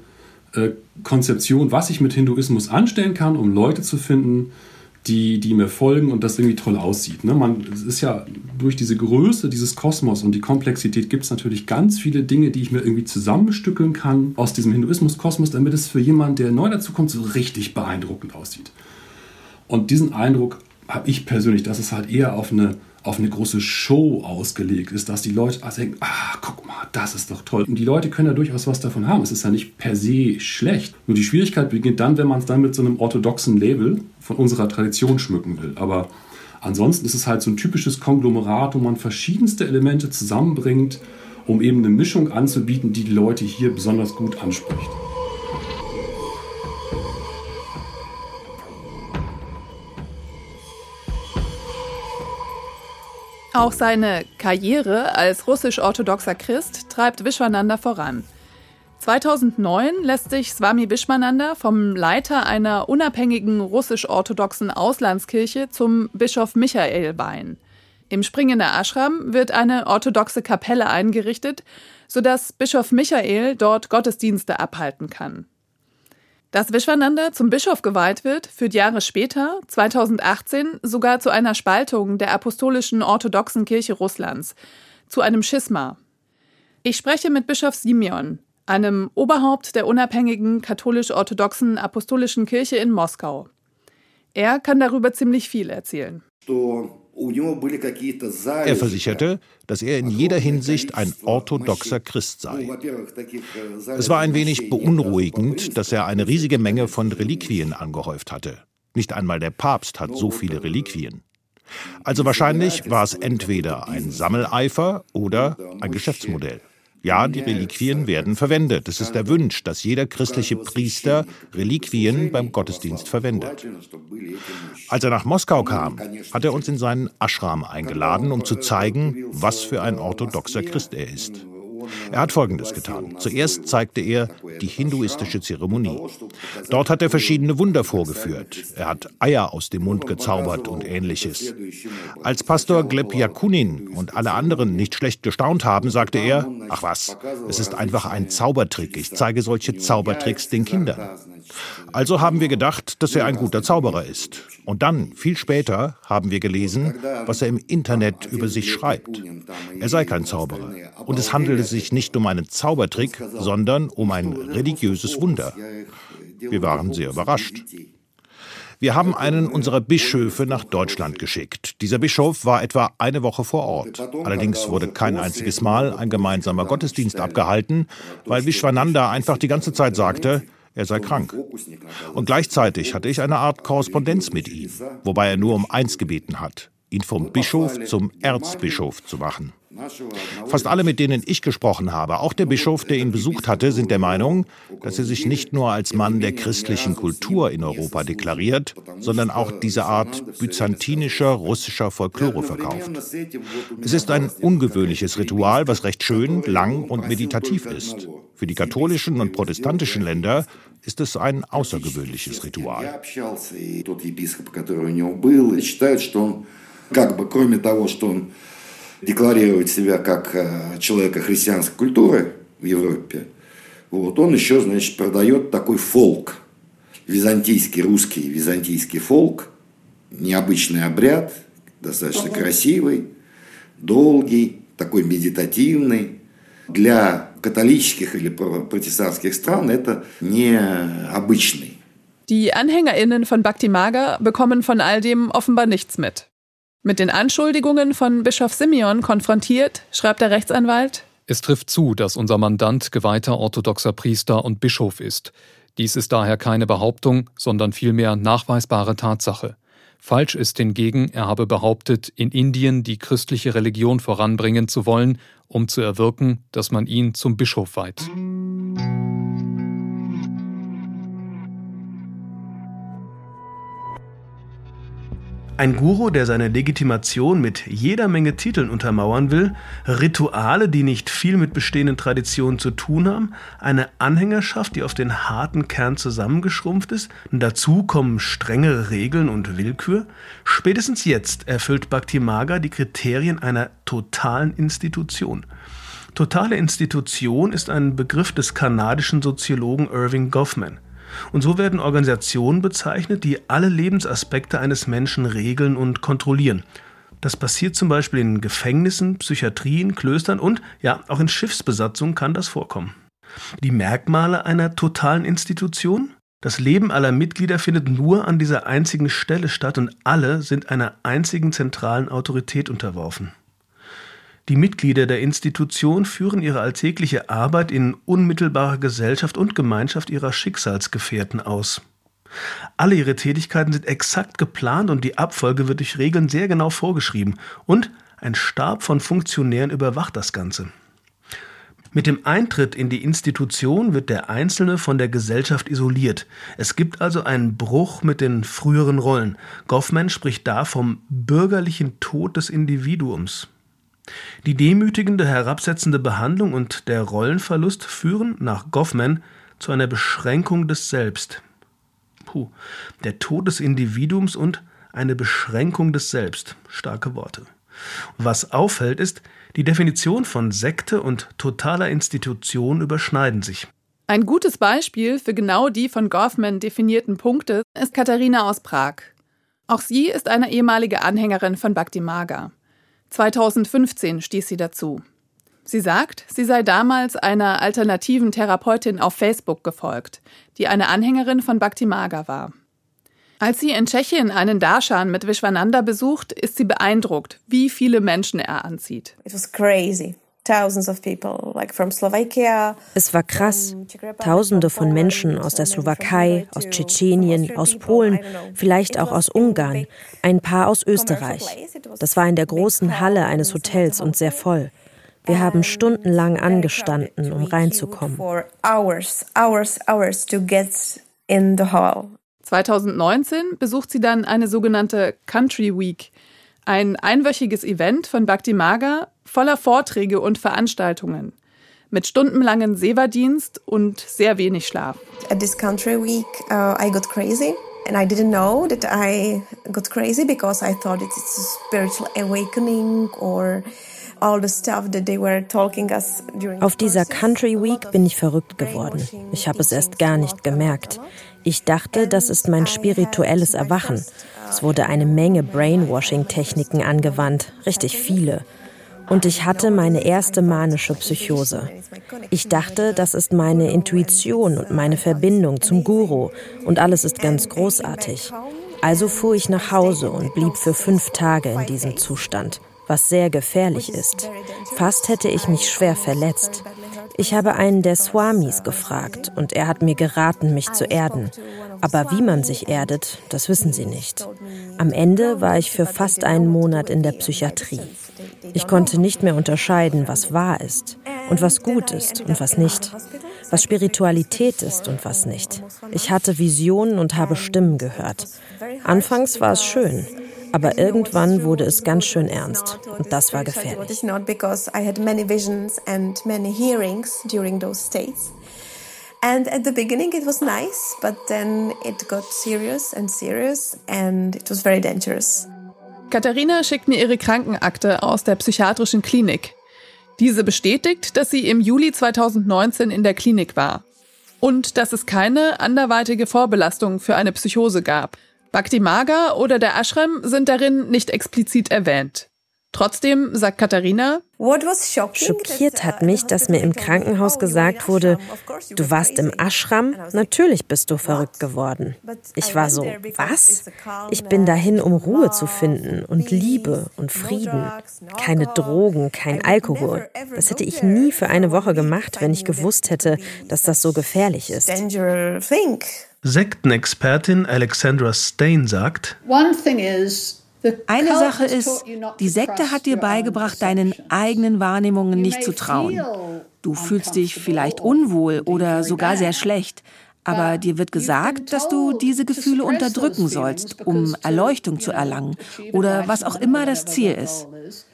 äh, Konzeption, was ich mit Hinduismus anstellen kann, um Leute zu finden, die, die mir folgen und das irgendwie toll aussieht. Ne? Man, es ist ja durch diese Größe dieses Kosmos und die Komplexität gibt es natürlich ganz viele Dinge, die ich mir irgendwie zusammenstückeln kann aus diesem Hinduismus-Kosmos, damit es für jemanden, der neu dazukommt, so richtig beeindruckend aussieht. Und diesen Eindruck habe ich persönlich, dass es halt eher auf eine auf eine große Show ausgelegt ist, dass die Leute also denken, ah, guck mal, das ist doch toll. Und die Leute können ja durchaus was davon haben. Es ist ja nicht per se schlecht. Nur die Schwierigkeit beginnt dann, wenn man es dann mit so einem orthodoxen Label von unserer Tradition schmücken will. Aber ansonsten ist es halt so ein typisches Konglomerat, wo man verschiedenste Elemente zusammenbringt, um eben eine Mischung anzubieten, die die Leute hier besonders gut anspricht. Auch seine Karriere als russisch-orthodoxer Christ treibt Vishwananda voran. 2009 lässt sich Swami Vishwananda vom Leiter einer unabhängigen russisch-orthodoxen Auslandskirche zum Bischof Michael weihen. Im Springer Ashram wird eine orthodoxe Kapelle eingerichtet, sodass Bischof Michael dort Gottesdienste abhalten kann. Dass Vishwananda zum Bischof geweiht wird, führt Jahre später, 2018, sogar zu einer Spaltung der apostolischen orthodoxen Kirche Russlands, zu einem Schisma. Ich spreche mit Bischof Simeon, einem Oberhaupt der unabhängigen katholisch-orthodoxen apostolischen Kirche in Moskau. Er kann darüber ziemlich viel erzählen. Er versicherte, dass er in jeder Hinsicht ein orthodoxer Christ sei. Es war ein wenig beunruhigend, dass er eine riesige Menge von Reliquien angehäuft hatte. Nicht einmal der Papst hat so viele Reliquien. Also wahrscheinlich war es entweder ein Sammeleifer oder ein Geschäftsmodell. Ja, die Reliquien werden verwendet. Es ist der Wunsch, dass jeder christliche Priester Reliquien beim Gottesdienst verwendet. Als er nach Moskau kam, hat er uns in seinen Ashram eingeladen, um zu zeigen, was für ein orthodoxer Christ er ist. Er hat Folgendes getan. Zuerst zeigte er die hinduistische Zeremonie. Dort hat er verschiedene Wunder vorgeführt. Er hat Eier aus dem Mund gezaubert und ähnliches. Als Pastor Gleb Yakunin und alle anderen nicht schlecht gestaunt haben, sagte er, ach was, es ist einfach ein Zaubertrick. Ich zeige solche Zaubertricks den Kindern. Also haben wir gedacht, dass er ein guter Zauberer ist. Und dann, viel später, haben wir gelesen, was er im Internet über sich schreibt. Er sei kein Zauberer. Und es handele sich nicht um einen Zaubertrick, sondern um ein religiöses Wunder. Wir waren sehr überrascht. Wir haben einen unserer Bischöfe nach Deutschland geschickt. Dieser Bischof war etwa eine Woche vor Ort. Allerdings wurde kein einziges Mal ein gemeinsamer Gottesdienst abgehalten, weil Vishwananda einfach die ganze Zeit sagte, er sei krank. Und gleichzeitig hatte ich eine Art Korrespondenz mit ihm, wobei er nur um eins gebeten hat, ihn vom Bischof zum Erzbischof zu machen. Fast alle, mit denen ich gesprochen habe, auch der Bischof, der ihn besucht hatte, sind der Meinung, dass er sich nicht nur als Mann der christlichen Kultur in Europa deklariert, sondern auch diese Art byzantinischer russischer Folklore verkauft. Es ist ein ungewöhnliches Ritual, was recht schön, lang und meditativ ist. Für die katholischen und protestantischen Länder ist es ein außergewöhnliches Ritual. как бы кроме того, что он декларирует себя как э, человека христианской культуры в Европе, вот, он еще, значит, продает такой фолк, византийский, русский византийский фолк, необычный обряд, достаточно красивый, долгий, такой медитативный. Для католических или протестантских стран это необычный. Die AnhängerInnen von Bhakti Maga bekommen von all dem offenbar nichts mit. Mit den Anschuldigungen von Bischof Simeon konfrontiert, schreibt der Rechtsanwalt, Es trifft zu, dass unser Mandant geweihter orthodoxer Priester und Bischof ist. Dies ist daher keine Behauptung, sondern vielmehr nachweisbare Tatsache. Falsch ist hingegen, er habe behauptet, in Indien die christliche Religion voranbringen zu wollen, um zu erwirken, dass man ihn zum Bischof weiht. Ein Guru, der seine Legitimation mit jeder Menge Titeln untermauern will, Rituale, die nicht viel mit bestehenden Traditionen zu tun haben, eine Anhängerschaft, die auf den harten Kern zusammengeschrumpft ist, dazu kommen strengere Regeln und Willkür. Spätestens jetzt erfüllt Bhakti-Maga die Kriterien einer totalen Institution. Totale Institution ist ein Begriff des kanadischen Soziologen Irving Goffman. Und so werden Organisationen bezeichnet, die alle Lebensaspekte eines Menschen regeln und kontrollieren. Das passiert zum Beispiel in Gefängnissen, Psychiatrien, Klöstern und ja, auch in Schiffsbesatzungen kann das vorkommen. Die Merkmale einer totalen Institution? Das Leben aller Mitglieder findet nur an dieser einzigen Stelle statt und alle sind einer einzigen zentralen Autorität unterworfen. Die Mitglieder der Institution führen ihre alltägliche Arbeit in unmittelbarer Gesellschaft und Gemeinschaft ihrer Schicksalsgefährten aus. Alle ihre Tätigkeiten sind exakt geplant und die Abfolge wird durch Regeln sehr genau vorgeschrieben und ein Stab von Funktionären überwacht das Ganze. Mit dem Eintritt in die Institution wird der Einzelne von der Gesellschaft isoliert. Es gibt also einen Bruch mit den früheren Rollen. Goffman spricht da vom bürgerlichen Tod des Individuums. Die demütigende, herabsetzende Behandlung und der Rollenverlust führen nach Goffman zu einer Beschränkung des Selbst. Puh, der Tod des Individuums und eine Beschränkung des Selbst. Starke Worte. Was auffällt, ist, die Definition von Sekte und totaler Institution überschneiden sich. Ein gutes Beispiel für genau die von Goffman definierten Punkte ist Katharina aus Prag. Auch sie ist eine ehemalige Anhängerin von Bhakti Maga. 2015 stieß sie dazu. Sie sagt, sie sei damals einer alternativen Therapeutin auf Facebook gefolgt, die eine Anhängerin von Bhakti Maga war. Als sie in Tschechien einen Darshan mit Vishwananda besucht, ist sie beeindruckt, wie viele Menschen er anzieht. It was crazy. Es war krass. Tausende von Menschen aus der Slowakei, aus Tschetschenien, aus Polen, vielleicht auch aus Ungarn, ein paar aus Österreich. Das war in der großen Halle eines Hotels und sehr voll. Wir haben stundenlang angestanden, um reinzukommen. 2019 besucht sie dann eine sogenannte Country Week, ein einwöchiges Event von Bhakti Maga voller Vorträge und Veranstaltungen. Mit stundenlangen Seva-Dienst und sehr wenig Schlaf. At this country week, uh, I got crazy. And I didn't know that I got crazy because I thought it's a spiritual awakening or auf dieser Country Week bin ich verrückt geworden. Ich habe es erst gar nicht gemerkt. Ich dachte, das ist mein spirituelles Erwachen. Es wurde eine Menge Brainwashing-Techniken angewandt, richtig viele. Und ich hatte meine erste manische Psychose. Ich dachte, das ist meine Intuition und meine Verbindung zum Guru und alles ist ganz großartig. Also fuhr ich nach Hause und blieb für fünf Tage in diesem Zustand was sehr gefährlich ist. Fast hätte ich mich schwer verletzt. Ich habe einen der Swamis gefragt und er hat mir geraten, mich zu erden. Aber wie man sich erdet, das wissen sie nicht. Am Ende war ich für fast einen Monat in der Psychiatrie. Ich konnte nicht mehr unterscheiden, was wahr ist und was gut ist und was nicht, was Spiritualität ist und was nicht. Ich hatte Visionen und habe Stimmen gehört. Anfangs war es schön, aber irgendwann wurde es ganz schön ernst und das war gefährlich. And at the beginning it was nice, but then it got serious and serious and it was very dangerous. Katharina schickt mir ihre Krankenakte aus der psychiatrischen Klinik. Diese bestätigt, dass sie im Juli 2019 in der Klinik war und dass es keine anderweitige Vorbelastung für eine Psychose gab. Bhakti Maga oder der Ashram sind darin nicht explizit erwähnt. Trotzdem sagt Katharina, Schockiert hat mich, dass mir im Krankenhaus gesagt wurde, du warst im Ashram, natürlich bist du verrückt geworden. Ich war so, was? Ich bin dahin, um Ruhe zu finden und Liebe und Frieden. Keine Drogen, kein Alkohol. Das hätte ich nie für eine Woche gemacht, wenn ich gewusst hätte, dass das so gefährlich ist. Sektenexpertin Alexandra Stain sagt, eine Sache ist, die Sekte hat dir beigebracht, deinen eigenen Wahrnehmungen nicht zu trauen. Du fühlst dich vielleicht unwohl oder sogar sehr schlecht, aber dir wird gesagt, dass du diese Gefühle unterdrücken sollst, um Erleuchtung zu erlangen oder was auch immer das Ziel ist.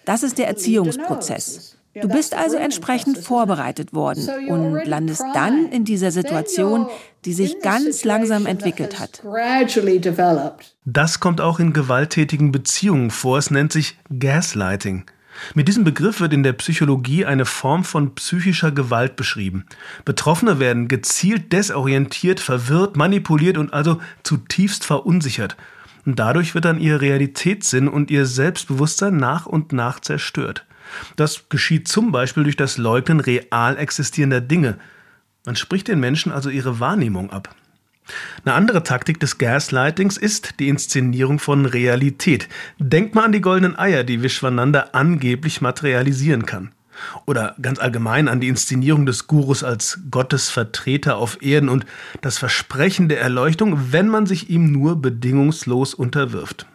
Das ist der Erziehungsprozess. Du bist also entsprechend vorbereitet worden und landest dann in dieser Situation, die sich ganz langsam entwickelt hat. Das kommt auch in gewalttätigen Beziehungen vor. Es nennt sich Gaslighting. Mit diesem Begriff wird in der Psychologie eine Form von psychischer Gewalt beschrieben. Betroffene werden gezielt desorientiert, verwirrt, manipuliert und also zutiefst verunsichert. Und dadurch wird dann ihr Realitätssinn und ihr Selbstbewusstsein nach und nach zerstört. Das geschieht zum Beispiel durch das Leugnen real existierender Dinge. Man spricht den Menschen also ihre Wahrnehmung ab. Eine andere Taktik des Gaslightings ist die Inszenierung von Realität. Denkt mal an die goldenen Eier, die Vishwananda angeblich materialisieren kann. Oder ganz allgemein an die Inszenierung des Gurus als Gottes Vertreter auf Erden und das Versprechen der Erleuchtung, wenn man sich ihm nur bedingungslos unterwirft.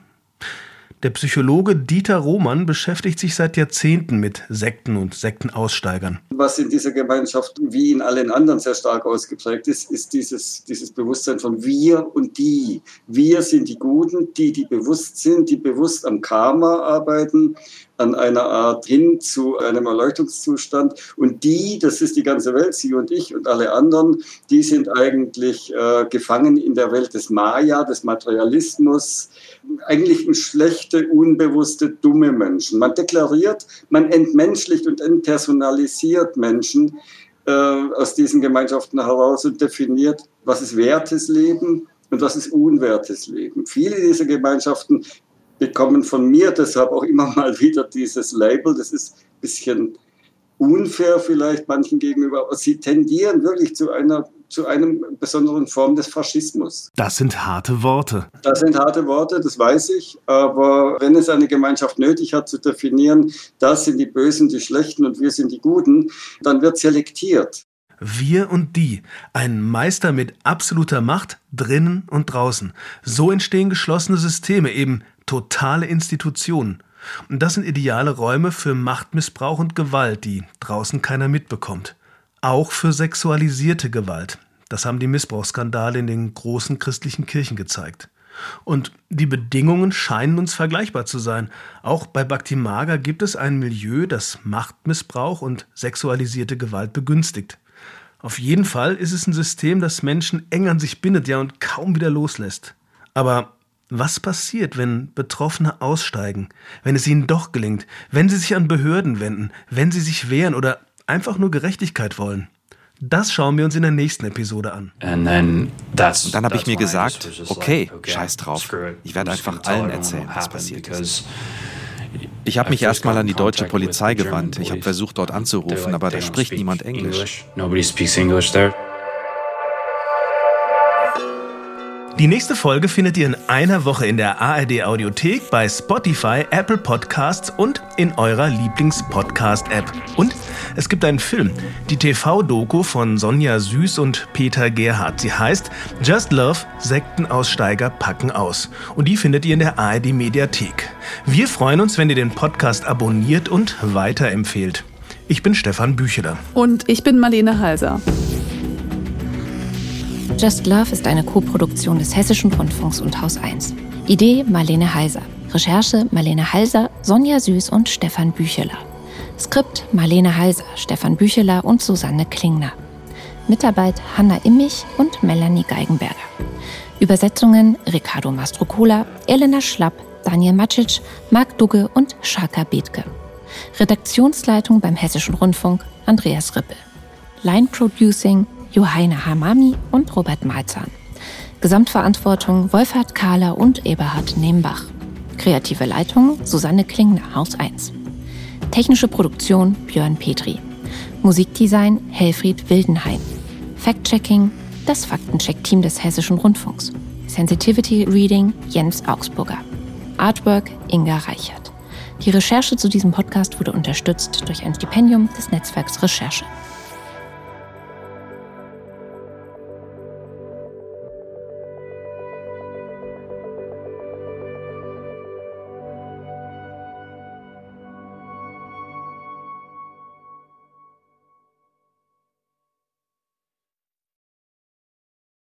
Der Psychologe Dieter Roman beschäftigt sich seit Jahrzehnten mit Sekten und Sektenaussteigern. Was in dieser Gemeinschaft wie in allen anderen sehr stark ausgeprägt ist, ist dieses, dieses Bewusstsein von wir und die. Wir sind die Guten, die, die bewusst sind, die bewusst am Karma arbeiten, an einer Art hin zu einem Erleuchtungszustand. Und die, das ist die ganze Welt, Sie und ich und alle anderen, die sind eigentlich äh, gefangen in der Welt des Maya, des Materialismus, eigentlich ein schlechte, unbewusste, dumme Menschen. Man deklariert, man entmenschlicht und entpersonalisiert Menschen äh, aus diesen Gemeinschaften heraus und definiert, was ist wertes Leben und was ist unwertes Leben. Viele dieser Gemeinschaften bekommen von mir deshalb auch immer mal wieder dieses Label. Das ist ein bisschen unfair vielleicht manchen gegenüber, aber sie tendieren wirklich zu einer zu einer besonderen Form des Faschismus. Das sind harte Worte. Das sind harte Worte, das weiß ich. Aber wenn es eine Gemeinschaft nötig hat zu definieren, das sind die Bösen, die Schlechten und wir sind die Guten, dann wird selektiert. Wir und die, ein Meister mit absoluter Macht drinnen und draußen. So entstehen geschlossene Systeme, eben totale Institutionen. Und das sind ideale Räume für Machtmissbrauch und Gewalt, die draußen keiner mitbekommt. Auch für sexualisierte Gewalt. Das haben die Missbrauchsskandale in den großen christlichen Kirchen gezeigt. Und die Bedingungen scheinen uns vergleichbar zu sein. Auch bei Bhakti gibt es ein Milieu, das Machtmissbrauch und sexualisierte Gewalt begünstigt. Auf jeden Fall ist es ein System, das Menschen eng an sich bindet, ja und kaum wieder loslässt. Aber was passiert, wenn Betroffene aussteigen, wenn es ihnen doch gelingt, wenn sie sich an Behörden wenden, wenn sie sich wehren oder einfach nur Gerechtigkeit wollen? Das schauen wir uns in der nächsten Episode an. Und dann habe ich mir gesagt, okay, scheiß drauf. Ich werde einfach allen erzählen, was passiert ist. Ich habe mich erstmal an die deutsche Polizei gewandt. Ich habe versucht, dort anzurufen, aber da spricht niemand Englisch. Die nächste Folge findet ihr in einer Woche in der ARD Audiothek, bei Spotify, Apple Podcasts und in eurer Lieblings-Podcast-App. Und es gibt einen Film, die TV-Doku von Sonja Süß und Peter Gerhardt. Sie heißt Just Love, Sektenaussteiger packen aus. Und die findet ihr in der ARD Mediathek. Wir freuen uns, wenn ihr den Podcast abonniert und weiterempfehlt. Ich bin Stefan Bücheler. Und ich bin Marlene Halser. Just Love ist eine Koproduktion des Hessischen Rundfunks und Haus 1. Idee Marlene Heiser. Recherche Marlene Halser, Sonja Süß und Stefan Bücheler. Skript Marlene Heiser, Stefan Bücheler und Susanne Klingner. Mitarbeit Hanna Immich und Melanie Geigenberger. Übersetzungen Ricardo Mastrocola, Elena Schlapp, Daniel Macic, Marc Dugge und Shaka Bethke. Redaktionsleitung beim Hessischen Rundfunk Andreas Rippel. Line Producing Johanna Hamami und Robert Malzahn. Gesamtverantwortung Wolfhard Kahler und Eberhard Nembach. Kreative Leitung Susanne Klingner, Haus 1. Technische Produktion Björn Petri. Musikdesign Helfried Wildenhain. Fact-Checking das Faktencheck-Team des Hessischen Rundfunks. Sensitivity Reading Jens Augsburger. Artwork Inga Reichert. Die Recherche zu diesem Podcast wurde unterstützt durch ein Stipendium des Netzwerks Recherche.